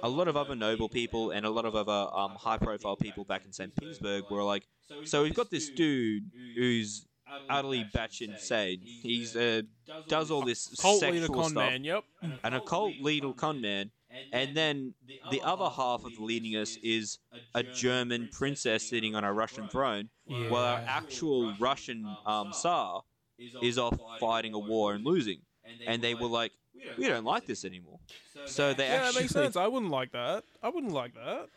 a lot of other noble people and a lot of other um, high-profile people back in St. Petersburg were like, so we've got this dude who's utterly batshit insane. He's uh, does all this Cult sexual stuff, man. Yep. an occult leader con man, and then the other half of the leadiness is a German princess sitting on a Russian throne, while our actual Russian um, Tsar is off fighting a war and losing. And they were like, we don't like this anymore. So they Yeah, that makes sense. I wouldn't like that. I wouldn't like that.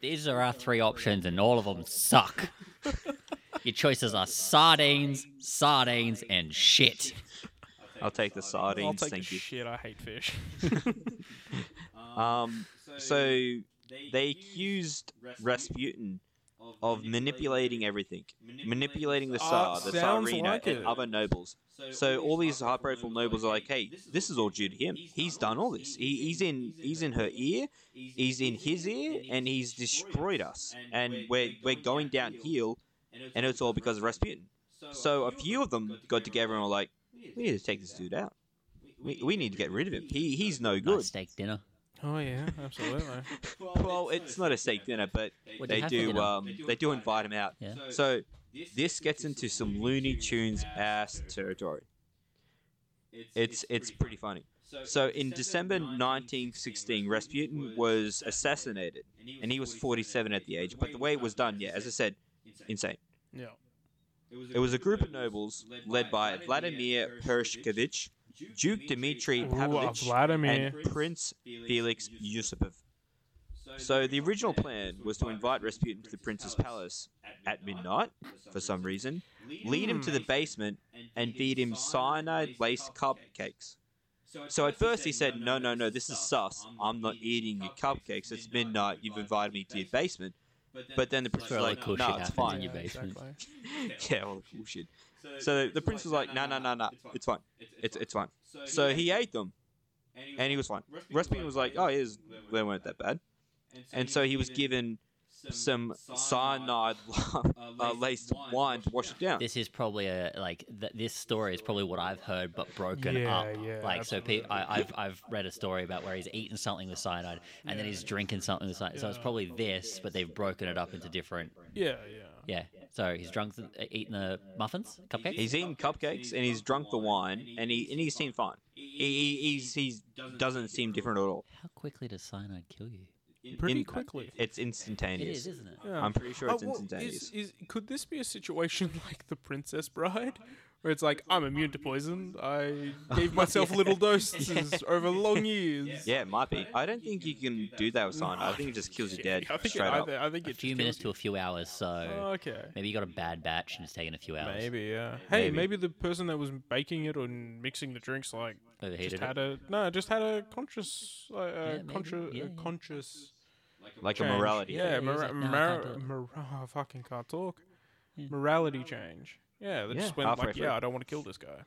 These are our three options, and all of them suck. Your choices are sardines, sardines, and shit. I'll take the sardines. I'll sardines, take thank the you. shit. I hate fish. Um, so they accused Rasputin of manipulating everything, manipulating the Tsar, the sounds Tsarina, like and other nobles. So all these high-profile nobles are like, "Hey, this is all due to him. He's done all this. He, he's in, he's in her ear, he's in his ear, and he's destroyed us. And we're we're going downhill, and it's all because of Rasputin." So a few of them got together and were like, "We need to take this dude out. We, we need to get rid of him. He he's no Nice good." steak dinner. Oh yeah, absolutely. Well, it's not a steak dinner, but What do they have for do dinner? um, they do invite him out. Yeah. So this gets into some Looney Tunes ass territory. It's it's pretty funny. So in December 1916, Rasputin was assassinated, and he was 47 at the age. But the way it was done, yeah, as I said, insane. Yeah. It was a group of nobles led by Vladimir Purishkevich, Duke Dmitry uh, Pavlovich, Vladimir. and Prince Felix Yusupov. So the original plan was to invite Rasputin to the prince's palace at midnight, for some reason, lead him to the basement, and feed him cyanide-laced cupcakes. So at first he said, "No, no, no, this is sus. I'm not eating your cupcakes. It's midnight. You've invited me to your basement." But then the prince was all like, cool "No, shit it's fine." in your basement. Exactly. yeah, all the cool shit. So the prince was like, "No, no, no, no, it's fine. It's it's fine." So he ate them, and he was fine. Rasputin was like, "Oh, yeah, they weren't that bad." And so he was given some cyanide uh, laced wine to wash it down. This is probably a like th- this story is probably what I've heard, but broken Yeah, up. yeah, like so, pe- I, I've I've read a story about where he's eaten something with cyanide, and then he's drinking something with cyanide. So it's probably this, but they've broken it up into different. Yeah, yeah. Yeah. So he's drunk, the, uh, eating the muffins, cupcakes. He's eaten cupcakes and he's drunk the wine, and he and he seemed fine. He, he he's he's doesn't seem different at all. How quickly does cyanide kill you? Pretty in- quickly. It's instantaneous. is, isn't it? Yeah. I'm pretty sure Oh, it's well, instantaneous. Is, is, could this be a situation like the Princess Bride, where it's like I'm immune to poison? I gave myself little doses over long years. yeah, it might be. I don't think you can do that with cyanide. I think it just kills you dead I think it, straight I, up. thi- I think A few just minutes to a few hours, so you. okay. maybe you got a bad batch and it's taken a few hours. Maybe, yeah. Hey, Maybe. maybe. the person that was baking it or mixing the drinks like Overheated just it. had a no, just had a conscious, uh, uh, maybe. conscious, Yeah, uh, yeah. conscious like a change. morality. Yeah, thing. mora- like, "No, I mora- can't do it." mor- I fucking can't talk. Yeah. Morality change. Yeah, they Yeah, just went like, through. yeah, I don't want to kill this guy.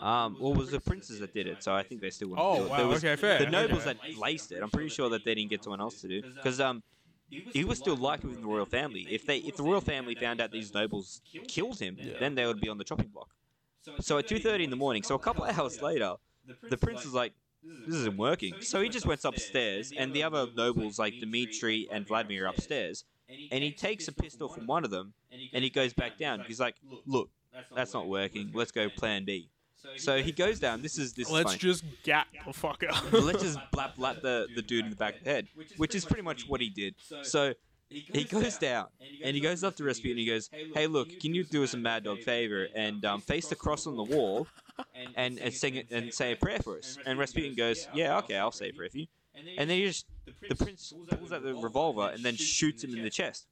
Um, well, it was the princes that did it, so I think they still. wouldn't Oh, do it. wow, There was okay, fair, The nobles okay. that laced it. I'm pretty sure that they didn't get someone else to do because um, he was still liked within the royal family. If they, if the royal family found out these nobles killed him, then they would be on the chopping block. So at 2:30 in the morning, so a couple of hours later, the prince is like, "This isn't working." So he just went upstairs, and the other nobles like Dmitri and Vladimir are upstairs, and he takes a pistol from one of them, and he goes back down. He's like, "Look, that's not working. Let's go Plan B." So he goes down. This is this. is Let's funny. just gap the fucker. let's just blap blap the, the dude in the back of the head, which is pretty much what he did. So he goes down and he goes up to Rasputin and he goes, "Hey, look, can you do us a Mad Dog favor and um, face the cross on the wall and, and sing it and say a prayer for us?" And Rasputin goes, "Yeah, okay, I'll say a prayer for you." And then he just the prince pulls out the revolver and then shoots him in the chest,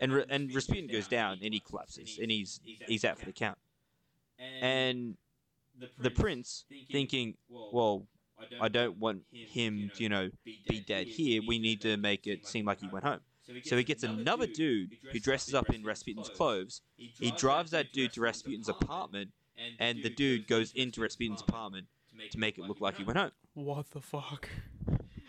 and and Rasputin goes down and he collapses and he's he's out for the count. And the prince, thinking, "Well, I don't want him to, you know, be dead here. We need to make it seem like he went home. So he gets another dude who dresses up in Rasputin's clothes. He drives that dude to Rasputin's apartment, and the dude goes into Rasputin's apartment to make it look like he went home. what the fuck?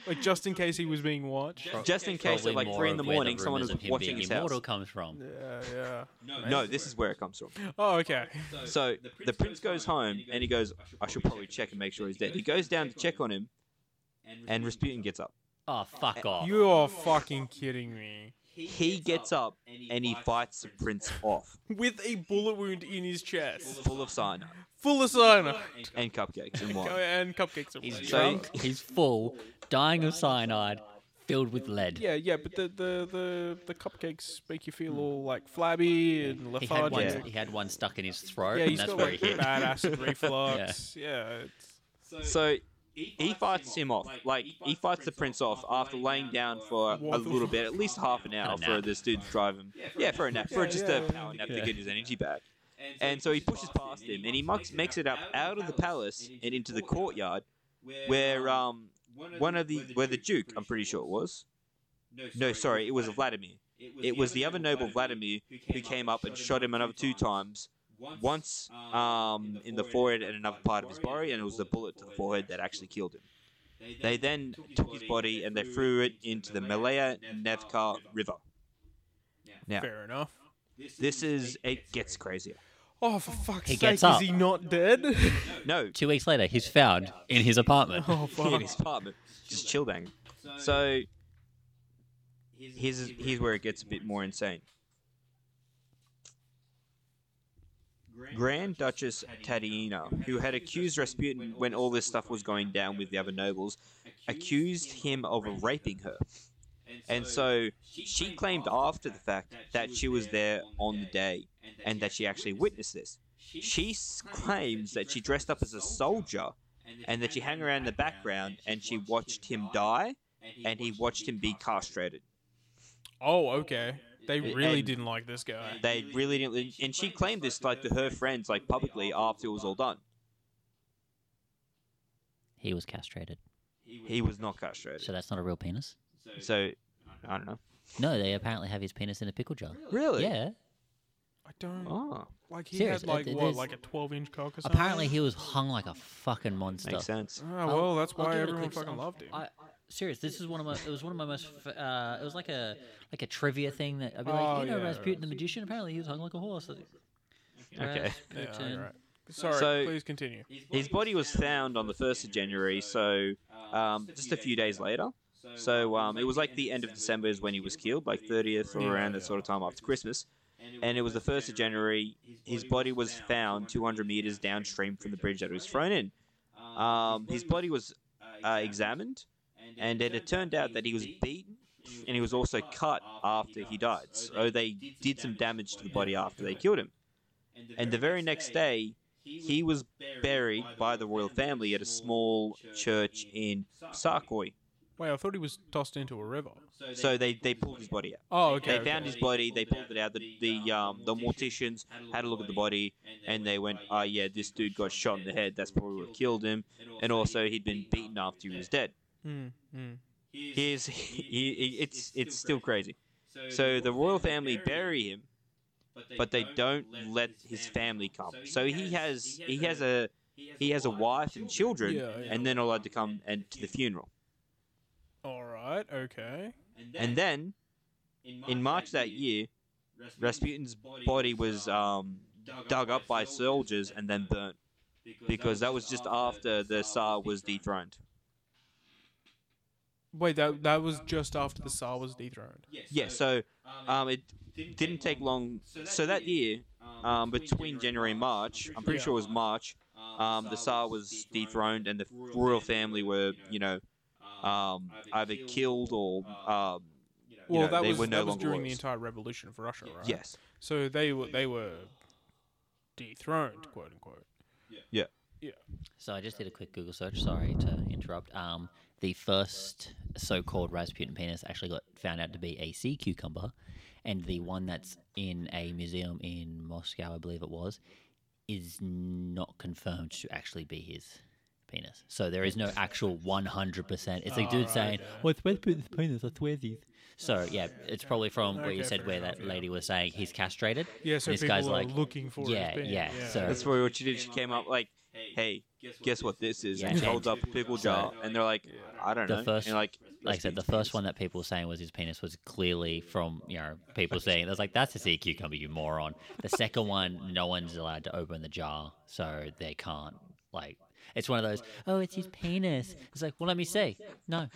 Like just in case he was being watched. Just in case Probably at like more three in of the where morning, someone rumors was of him watching being his house. immortal comes from. Yeah, yeah. No, this is where it comes from. Oh, okay. So the prince goes home, and he goes, "I should probably check and make sure he's dead." He goes down to check on him, and Rasputin gets up. Oh, fuck off. You are fucking kidding me. He gets up and he fights the prince off, With a bullet wound in his chest, full of cyanide full of cyanide and cupcakes and wine. and cupcakes. and He's wine. So- drunk, he's full, dying of cyanide, filled with lead. Yeah, yeah, but the, the, the, the cupcakes make you feel mm. all like flabby and He had, one, lethargic. Yeah. he had one stuck in his throat, Yeah, and that's got where like he hit. bad acid reflux. yeah. it's, So he fights him off. Like he fights the prince off after laying down for a little bit, at least half an hour for this dude to drive him. Yeah, for a nap, for just a power nap to get his energy back. And so he pushes past him, and he makes, makes it up out of the palace and into the courtyard, where um one of the where the duke, I'm pretty sure it was. No, sorry, it was Vladimir. It was the other noble Vladimir who came up and shot him another two times. Once um, in the forehead and another part of his body, and it was the bullet to the forehead that actually killed him. They then took his body and they threw it into the Malaya Nevka River. Now, fair enough. this is it gets crazier. Oh, for fuck's He sake, gets up. is he not dead? No, Two weeks later, he's found in his apartment. oh, he fuck. in his apartment, just chill bang. So here's here's where it gets a bit more insane. Grand Duchess Tatiana, who had accused Rasputin when all this stuff was going down with the other nobles, accused him of raping her. And so she claimed after the fact that she was there on the day and that she actually witnessed this. She claims that she dressed up as a soldier and that she hung around in the background and she watched him die and he watched him be castrated. Oh, okay. They really And- didn't like this guy. They really didn't, and she claimed this like to her friends, like publicly after it was all done. He was castrated. He was not castrated, So that's not a real penis? so I don't know. No, they apparently have his penis in a pickle jar. Really? Yeah. I don't Oh, like. He Serious, had like th- what, there's- like a twelve-inch cock or something. Apparently, he was hung like a fucking monster. makes sense. Oh, well, that's I'll why give it a everyone quick- fucking I'll- loved him. I, I, serious, this is one of my. It was one of my most. Uh, it was like a like a trivia thing that I'd be like, Oh, you know, yeah, Rasputin right. the magician. Apparently, he was hung like a horse. Okay. yeah, Rasputin. alright. Sorry, So- please continue. His body was found on the first of January, so um, just a few days later. So um, it was like the end of December is when he was killed, like 30th or around that sort of time after Christmas. And it was the first of January. His body was found 200 meters downstream from the bridge that he was thrown in. Um, his body was uh, examined, and it turned out that he was beaten and he was also cut after he died. So they did some damage to the body after they killed him. And the very next day, he was buried by the royal family at a small church in Tsarskoye. Wait, I thought he was tossed into a river. So they, they pulled his body out. Oh, okay. They okay. found his body. They pulled it out. The the um the morticians had a look at the body, and they went, "Oh yeah, this dude got shot in the head. That's probably what killed him." And also, he'd been beaten after he was dead. Hmm, hmm. He's he, he, it's it's still crazy. So the royal family bury him, but they don't let his family come. So he has he has a he has a wife and children, Yeah, yeah. and they're not allowed to come and to the funeral. All right. Okay. And then in March that year, Rasputin's body was um, dug up by soldiers and then burnt because that was just after the Tsar was dethroned. Wait, that that was just after the Tsar was dethroned. Yeah, so um, it didn't take long. So that year, um, between January and March, I'm pretty sure it was March, um, the Tsar was dethroned and the royal family were, you know, um, either killed or, um, you Well, know, that they was were no that was longer during the entire revolution of Russia, right? Yes. So they were they were dethroned, quote unquote. Yeah. Yeah. So I just did a quick Google search. Sorry to interrupt. Um, the first so-called Rasputin penis actually got found out to be a sea cucumber, and the one that's in a museum in Moscow, I believe it was, is not confirmed to actually be his penis. So there is no actual 100%. It's like dude Alright, saying, yeah. "Well, it's Rasputin's penis. I swear these." So yeah, it's probably from where you Okay, said fair where enough, that yeah. lady was saying he's castrated. Yeah, so this people guy's are like, looking for yeah, his penis. yeah, so- That's probably what she did. She came up like, "Hey, guess what this is?" Yeah, and she holds up a pickle jar, and they're like, "I don't The know." first- and like, like I said, the first one that people were saying was his penis was clearly from you know people saying it was like that's a sea cucumber, you moron. The second one, no one's allowed to open the jar, so they can't like. It's one of those. Oh, it's his penis. It's like, well, let me see. No,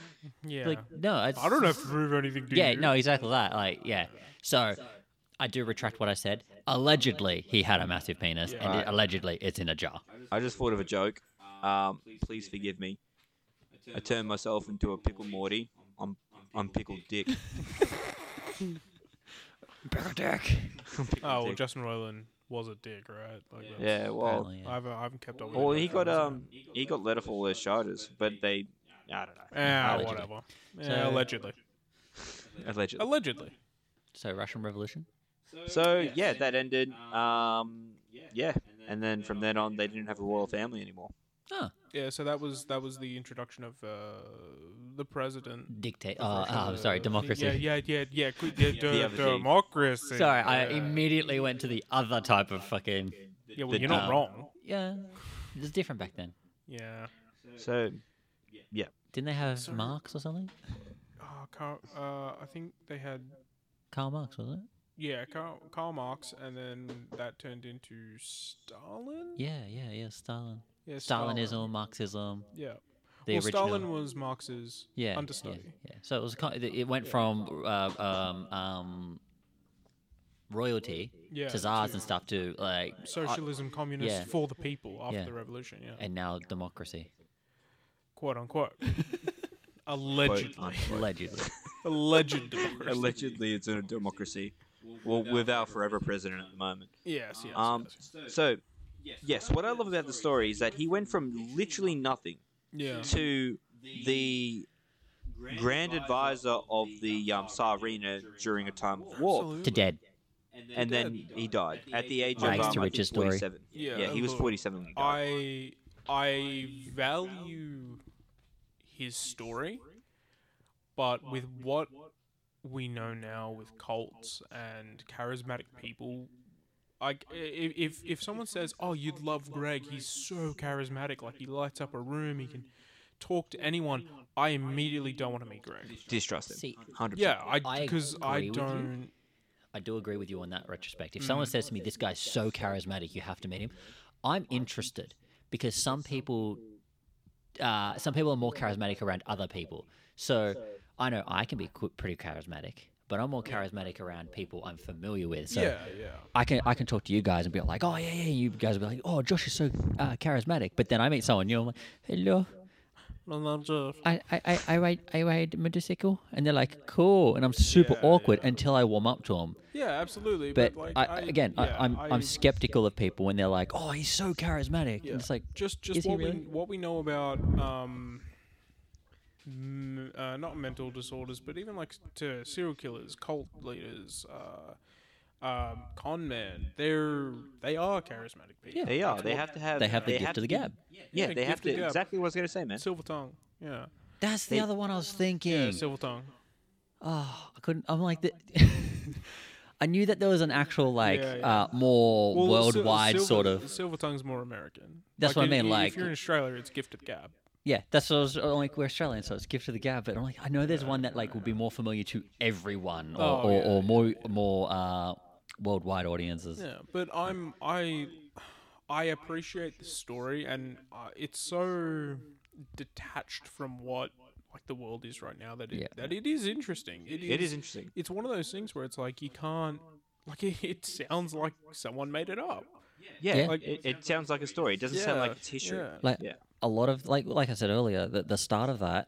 Yeah. like no. It's, I don't have to prove anything to Yeah, you. no, exactly that. Like, yeah. So, I do retract what I said. Allegedly, he had a massive penis, and Right. it, allegedly, it's in a jar. I just thought of a joke. Um, please forgive me. I turned myself into a pickle Morty. I'm I'm pickled dick. Oh well, Justin Roiland was a dick, right? Like that's- Yeah, well, Apparently, yeah. I haven't, I haven't kept up with well, it, he got that's- um, he got let off all those charges, but they, I don't know, Ah, Allegedly. whatever. Yeah, So- allegedly. allegedly. Allegedly. So, Russian Revolution. So yeah, that ended. Um, yeah, and then from then on, they didn't have a royal family anymore. Oh, Yeah, so that was that was the introduction of uh, the president. dictate. of Oh, Russia, oh, sorry, uh, democracy. Yeah, yeah, yeah, yeah. qu- yeah, de- other thing. democracy. Sorry, I immediately went to the other type of fucking. Yeah, well, the- you're not um, wrong. Yeah, it was different back then. Yeah. So yeah. Didn't they have Sorry. Marx or something? Oh, Karl, uh, I think they had Karl Marx, was it? Yeah Karl, Karl Marx, and then that turned into Stalin. Yeah, yeah, yeah. Stalin. Yeah, Stalin. Stalinism, Marxism. Yeah. The well, original. Stalin was Marx's yeah, yeah, understudy. Yeah, So it was kind. It it went from uh, um, um, royalty Yeah. to czars and stuff to like uh, Socialism, communist yeah. for the people after Yeah. the revolution. Yeah. and now democracy. Quote unquote. Allegedly. Allegedly. Alleged democracy. allegedly, it's a democracy. Well, with our forever president at the moment. Yes, yes. Um, yes. so yes, what I love about the story is that he went from literally nothing Yeah. to the grand advisor of the um, Tsarina during a time of war, Absolutely. to dead. and then he died at the age Rags of um, to I think 47. Yeah, yeah, he was 47 when he died. I I value his story, but with what we know now with cults and charismatic people, like i- i- if if someone says, "Oh, you'd love Greg. He's so charismatic. Like he lights up a room. He can talk to anyone." I immediately don't want to meet Greg. Distrust him. See, 100%. Yeah, I I because I agree don't. I do agree with you on that retrospect. If Mm. someone says to me, "This guy's so charismatic, you have to meet him," I'm interested because some people, uh, some people are more charismatic around other people. So I know I can be qu- pretty charismatic, but I'm more charismatic around people I'm familiar with. So yeah, yeah. I can I can talk to you guys and be like, "Oh yeah, yeah," you guys will be like, "Oh, Josh is so uh, charismatic," but then I meet someone new, I'm like, "Hello." I. I, I, I, I ride I ride motorcycle and they're like cool and I'm super Yeah, awkward yeah. until I warm up to them. Yeah, absolutely. But But, like, I, again, yeah, I, I'm I, I'm skeptical of people when they're like, oh, he's so charismatic. And it's like, just just what really? we what we know about um uh, not mental disorders, but even like to serial killers, cult leaders, uh, um, con men. They're they are charismatic people. Yeah. They are. They have to have. they have the they gift of the to be- gab. Yeah, Yeah, they have to. gab. Exactly what I was gonna say, man. Silver tongue. Yeah. That's the They- other one I was thinking. Yeah, silver tongue. Oh, I couldn't. I'm like, the, I knew that there was an actual like Yeah, yeah. Uh, more Well, sil- worldwide silver, sort of. Silver tongue's more American. That's what I in- mean, If like- you're in Australia, it's gift of the gab. Yeah, that's what I was I'm like. We're Australian, so it's gift of the gab. But I'm like, I know there's one that like will be more familiar to everyone, or, Oh, or, yeah. or more more uh, worldwide audiences. Yeah, but I'm I I appreciate the story, and uh, it's so detached from what like the world is right now that it, Yeah. that it is interesting. It is. It is interesting. It's one of those things where it's like you can't like it, it sounds like someone made it up. Yeah, Yeah. like it, it sounds like a story. It doesn't sound like it's history. Yeah. Like Yeah. a lot of like like I said earlier, the the start of that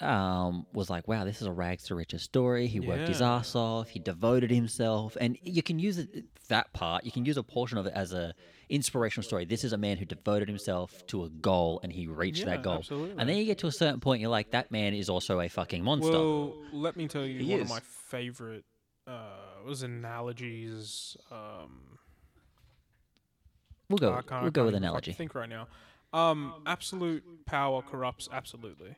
um, was like, wow, this is a rags to riches story. He worked his ass off. He devoted himself, and you can use it, that part. You can use a portion of it as a inspirational story. This is a man who devoted himself to a goal, and he reached Yeah, that goal. absolutely. And then you get to a certain point, you're like, that man is also a fucking monster. Well, let me tell you He one is. of my favorite uh was analogies. Um, we'll go. I can't- I we'll go with even analogy. fucking Think right now. Um, absolute power corrupts absolutely.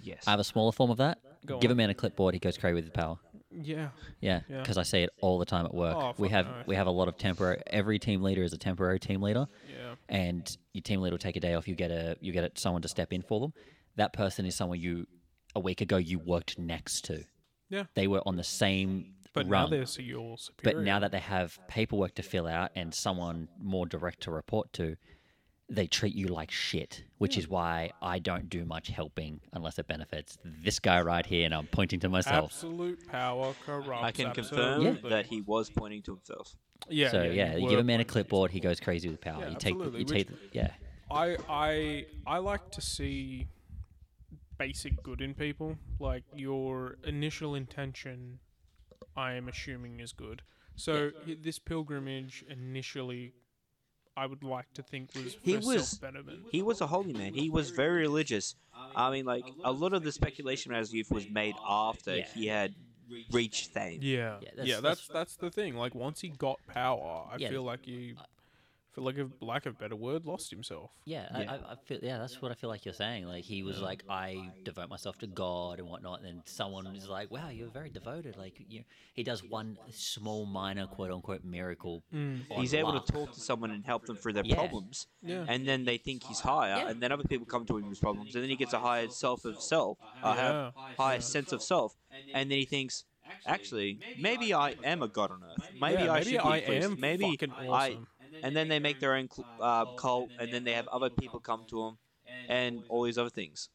Yes. I have a smaller form of that. Go Give on. a man a clipboard, he goes crazy with the power. Yeah. Yeah, Yeah. because I see it all the time at work. Oh, we have no. we have a lot of temporary. Every team leader is a temporary team leader, Yeah. and your team leader will take a day off. You get a you get a, someone to step in for them. That person is someone you a week ago you worked next to. Yeah. They were on the same But run. now they're so your superior. but now that they have paperwork to fill out and someone more direct to report to, they treat you like shit. Which is why I don't do much helping unless it benefits this guy right here, and I'm pointing to myself. absolute power corrupts. I can confirm absolutely. that he was pointing to himself. Yeah. so yeah, you give a man a clipboard, he goes crazy with power. Yeah, you take, absolutely, you which- take, yeah, I I I like to see basic good in people. Like your initial intention, I am assuming is good. So i- this pilgrimage initially, I would like to think was for He was- self-betterment. He was a holy man. He was very religious. I mean, like a lot of the speculation about his youth was made after Yeah. he had reached fame. Yeah, Yeah, yeah, that's- that's, that's the thing. Like once he got power, I Yeah. feel like he, for like a lack of a better word, lost himself. yeah. Yeah. I, I, I feel, yeah, that's what I feel like you're saying. Like he was like, I devote myself to God and whatnot. And then someone is like, wow, you're very devoted. Like you, he does one small, minor, quote unquote, miracle. Mm. on He's able luck. to talk to someone and help them through their Yeah. problems, Yeah. and then they think he's higher, Yeah. and then other people come to him with problems, and then he gets a higher self of self, a Yeah. higher sense of self, and then he thinks, actually, maybe I am a god on earth. Maybe Yeah, I maybe should be I a priest. am maybe fucking I. awesome. And then they make their own cl- uh, cult, and then they have other people come to them, and all these other things.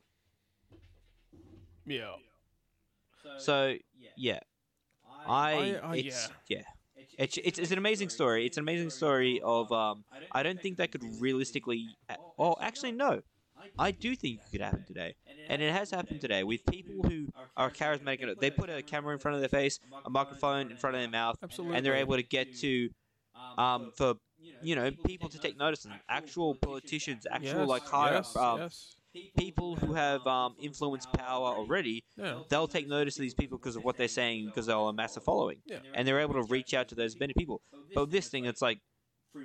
Yeah. So yeah, I, I- I- it's yeah. It's, it's, it's an amazing story. It's an amazing story of um. I don't think that could realistically. Oh, actually, no. I do think it could happen today, and it has happened today with people who are charismatic. They put a camera in front of their face, a microphone in front of their mouth, Absolutely. and they're able to get to um for you know people to take notice of them. Actual politicians, actual Yes, like higher yes, um, yes. people who have um influence power already Yeah. they'll take notice of these people because of what they're saying because they'll amass a massive following Yeah. and they're able to reach out to those many people but this thing it's like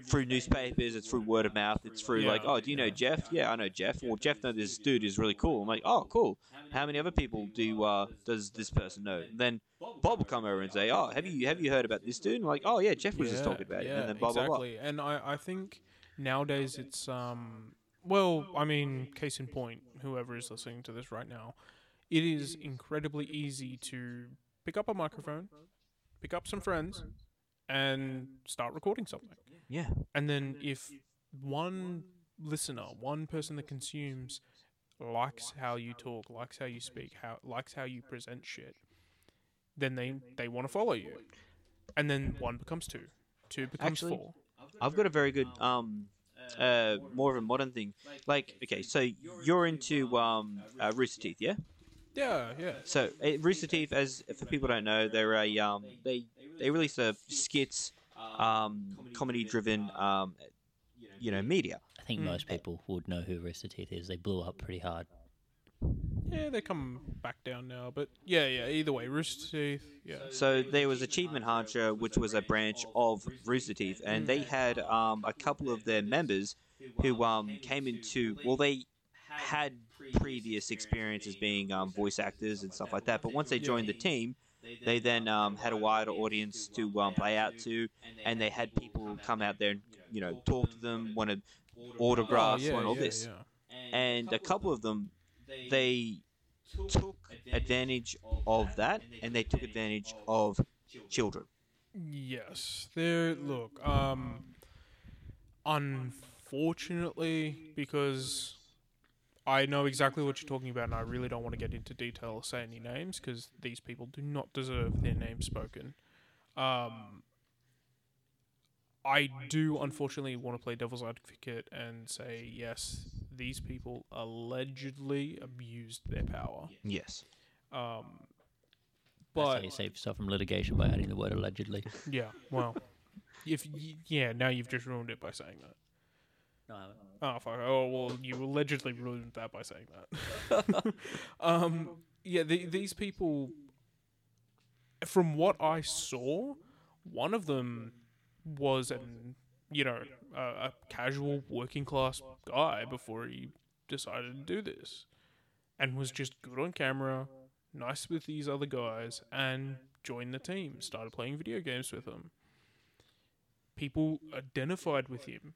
through newspapers it's through word of mouth it's through Yeah. like oh do you know jeff? Yeah i know jeff. Well jeff knows this dude is really cool. I'm like oh cool. How many other people do uh does this person know? Then bob will come over and say oh have you have you heard about this dude? And I'm like oh yeah jeff was just talking about it. Yeah, and then blah blah blah. exactly. And I, I think nowadays it's um well, I mean, case in point, whoever is listening to this right now, it is incredibly easy to pick up a microphone, pick up some friends, and start recording something. Yeah And then if one listener, one person that consumes likes how you talk, likes how you speak, how likes how you present shit, then they they want to follow you. And then one becomes two. Two becomes Actually, four. I've got a very good um uh, more of a modern thing. Like, okay, so you're into um, uh, Rooster Teeth, yeah? Yeah, yeah. So uh, Rooster Teeth, as for people don't know, they're a um, they they release a skits, um, comedy-driven, um, you know, media. I think Mm. most people would know who Rooster Teeth is. They blew up pretty hard. Yeah, they come back down now, but yeah, yeah. Either way, Rooster Teeth. Yeah. So there was Achievement Hunter, which was a branch of Rooster Teeth, and they had um, a couple of their members who um, came into well, they had previous experiences being um, voice actors and stuff like that. But once they joined the team, they then um, had a wider audience to um, play out to, and they had people come out there and you know talk to them, wanted autographs, oh, yeah, want all yeah, this, yeah. and a couple of them they took advantage of that, and they took advantage of children. Yes. There. Look. Um. Unfortunately, because I know exactly what you're talking about, and I really don't want to get into detail or say any names because these people do not deserve their names spoken. Um. I do unfortunately want to play devil's advocate and say yes, these people allegedly abused their power. Yes. Um, That's how but you save yourself from litigation by adding the word allegedly. yeah, well, if y- yeah, now you've just ruined it by saying that. No, I haven't. Oh fuck! Oh well, you allegedly ruined that by saying that. um, yeah, the, these people, from what I saw, one of them was an you know a, a casual working class guy before he decided to do this, and was just good on camera, nice with these other guys, and joined the team. Started playing video games with them. People identified with him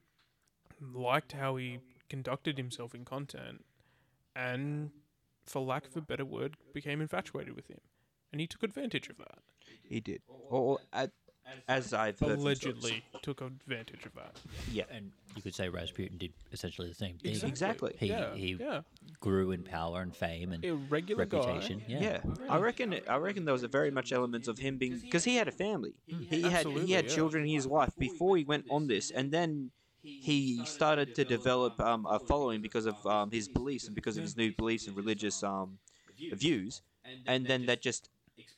liked how he conducted himself in content, and, for lack of a better word, became infatuated with him, and he took advantage of that. He did. Or, at, as I've heard. Allegedly, took advantage of that. Yeah. And you could say Rasputin did essentially the same thing. Exactly. He, yeah, he yeah. grew in power and fame and A reputation. guy. Yeah. Yeah. I reckon. I reckon there was a very much elements of him being because he had a family. Hmm. He had he had yeah. children. and his wife before he went on this, and then he started to develop um, a following because of um, his beliefs and because of his new beliefs and religious um, views, and then that just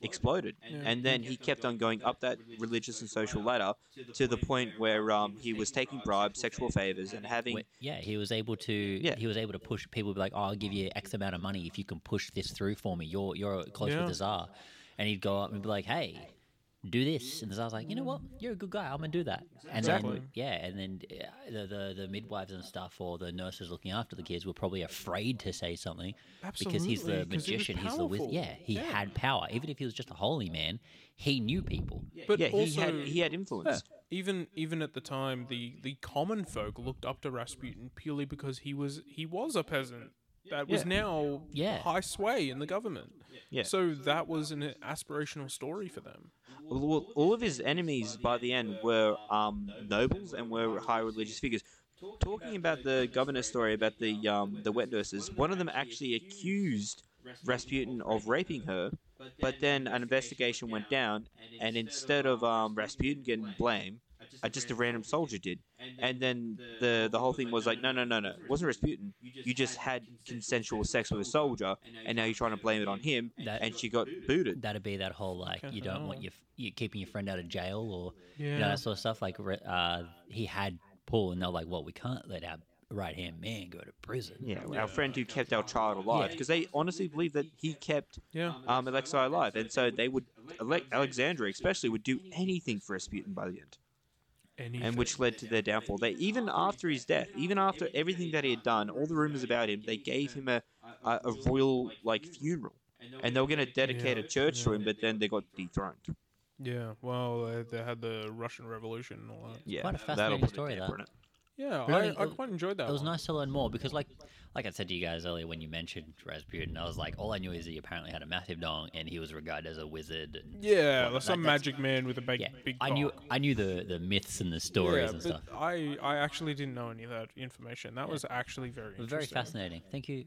exploded. And then he kept on going up that religious and social ladder to the point where um, he was taking bribes, sexual favors, and having Wh- Yeah, he was able to. Yeah. He was able to push people. Be like, "Oh, I'll give you X amount of money if you can push this through for me. You're you're close Yeah. with the czar," and he'd go up and be like, "Hey, do this," and I was like, "You know what? You're a good guy. I'm gonna do that." And Exactly. then yeah, and then uh, the, the the midwives and stuff or the nurses looking after the kids were probably afraid to say something Absolutely, because he's the Absolutely, 'cause he magician. He's the wizard. Yeah, he Yeah. had power. Even if he was just a holy man, he knew people. But yeah, he also, had he had influence. even even at the time, the the common folk looked up to Rasputin purely because he was he was a peasant that was Yeah. now Yeah. high sway in the government. Yeah. So that was an aspirational story for them. All, all of his enemies by the end were um, nobles and were high religious figures. Talking about the governor's story about the um, the wet nurses, one of them actually accused Rasputin of raping her, but then an investigation went down, and instead of um, Rasputin getting blamed, uh, just a random soldier did. And then the the whole thing was like, no, no, no, no, it wasn't Rasputin. You just had consensual sex with a soldier, and now you're trying to blame it on him, That- and she got booted. That'd be that whole like you don't want your f- you keeping your friend out of jail or you know that sort of stuff. Like uh, he had Paul, and they're like, "Well, we can't let our right hand man go to prison." Yeah, our friend who kept our child alive, Yeah. because they honestly believe that he kept Yeah. um, Alexei alive, and so they would, Ale- Alexandria especially, would do anything for Rasputin by the end, Anything. and which led to their downfall. They even after his death, even after everything that he had done, all the rumors about him, they gave him a a, a royal like funeral, and they were going to dedicate Yeah, a church to him, but then they got dethroned. Yeah, well, they, they had the Russian Revolution and all that. Yeah, Quite a that'll fascinating a story, that. Yeah, Really, I, I quite enjoyed that. It was one. nice to learn more because, like, like I said to you guys earlier when you mentioned Rasputin, I was like, all I knew is he apparently had a massive dong and he was regarded as a wizard. And, Yeah, like some that's- magic man with a big, yeah, big. I knew. I knew the the myths and the stories yeah, and stuff. I, I actually didn't know any of that information. That was actually very It was very fascinating. Thank you.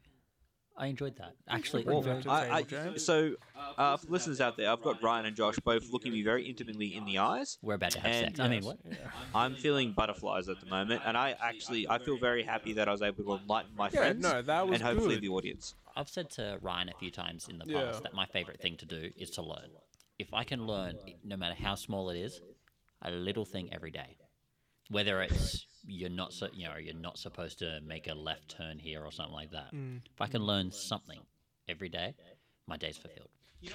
I enjoyed that. Actually, Bring I that enjoyed- to- I, I, so, uh, for listeners out there, I've got Ryan and Josh both looking me very intimately in the eyes. we're about to have And- sex. I mean, what? Yeah. I'm feeling butterflies at the moment, and I actually I feel very happy that I was able to enlighten my Yeah, friends no, that was and hopefully good. the audience. I've said to Ryan a few times in the Yeah. past that my favorite thing to do is to learn. If I can learn, no matter how small it is, a little thing every day, whether it's you're not so you know you're not supposed to make a left turn here or something like that. Mm. If I can learn something every day, my day's fulfilled.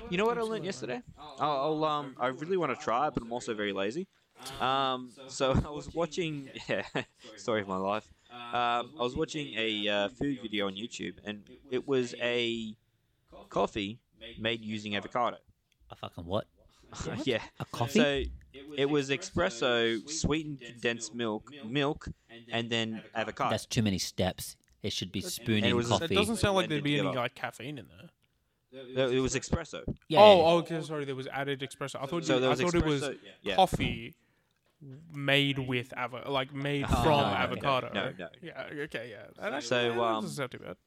You know what I learned yesterday? I'll, I'll um I really want to try, but I'm also very lazy. Um, so I was watching, yeah, story of my life. Um, I was watching a uh, food video on YouTube, and it was a coffee made using avocado. A fucking what? yeah. A coffee? So it was espresso, sweetened condensed milk, milk, and then avocado. That's too many steps. It should be spooning was- coffee. It doesn't sound like there'd be any like caffeine in there. No, it was espresso. yeah, Oh, oh, okay. Sorry, there was added espresso. I thought, So you, there I was thought it was espresso- yeah. coffee made with avo, like made Oh, from no, no, no, avocado. no, no. Yeah. Okay. Yeah. That actually, So, yeah, that um, doesn't sound too bad.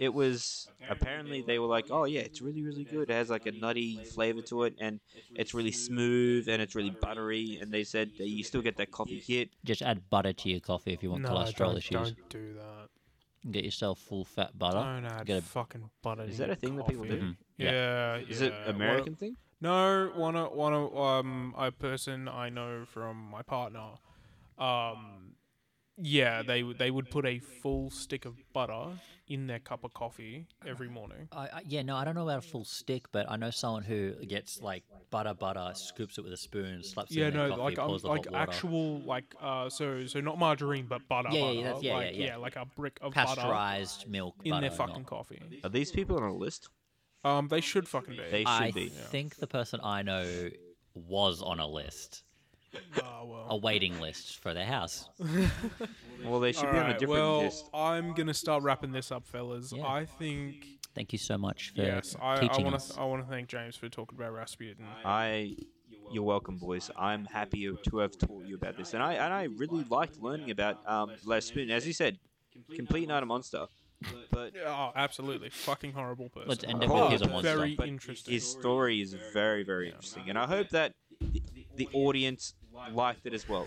It was apparently they were like, oh yeah, it's really really good. It has like a nutty flavor to it, and it's really smooth and it's really buttery. And they said that you still get that coffee hit. Just add butter to your coffee if you want No, cholesterol don't, issues. don't do that. Get yourself full fat butter. Don't add Get a- fucking butter. Is that a thing that people do? coffee. Mhm. Yeah. Is it One- American thing? No, one of one of um a person I know from my partner, um, yeah, they would they would put a full stick of butter in their cup of coffee every morning. I, I, yeah, no, I don't know about a full stick, but I know someone who gets like butter, butter, scoops it with a spoon, slaps it Yeah, in their no, coffee, like um, pours the like hot water. actual like uh, so so not margarine but butter. Yeah, yeah, butter, that's- yeah, like, yeah, yeah. like a brick of butter pasteurized milk in butter, their not- fucking coffee. Are these people on a list? Um, they should fucking be. They should I be. think the person I know was on a list, Ah, well. a waiting list for their house. Well, they should be on a Alright, different well, list. I'm gonna start wrapping this up, fellas. Yeah. I think Thank you so much for yes, I, I teaching want us. to I want to thank James for talking about Rasputin. I, you're welcome, boys. I'm happy to have taught you about this, and I and I really liked learning about um Rasputin. As you said, complete and utter monster, but Oh, absolutely, fucking horrible person. Let's end it with Oh, he's a monster. Very but interesting. his story is very very interesting, and I hope that the, the audience liked it as well.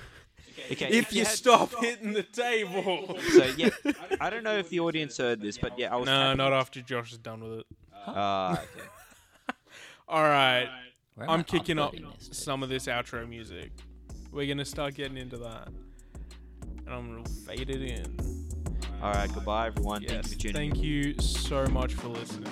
Okay, if you had- stop hitting the table. So yeah, I don't know if the audience heard this, but yeah, I was. no, tapping- not after Josh is done with it. Ah, okay. All right, Where I'm kicking up uploading this to? some of this outro music. We're gonna start getting into that, and I'm gonna fade it in. All right, goodbye, everyone. Thank Yes, you for tuning thank you so much for listening.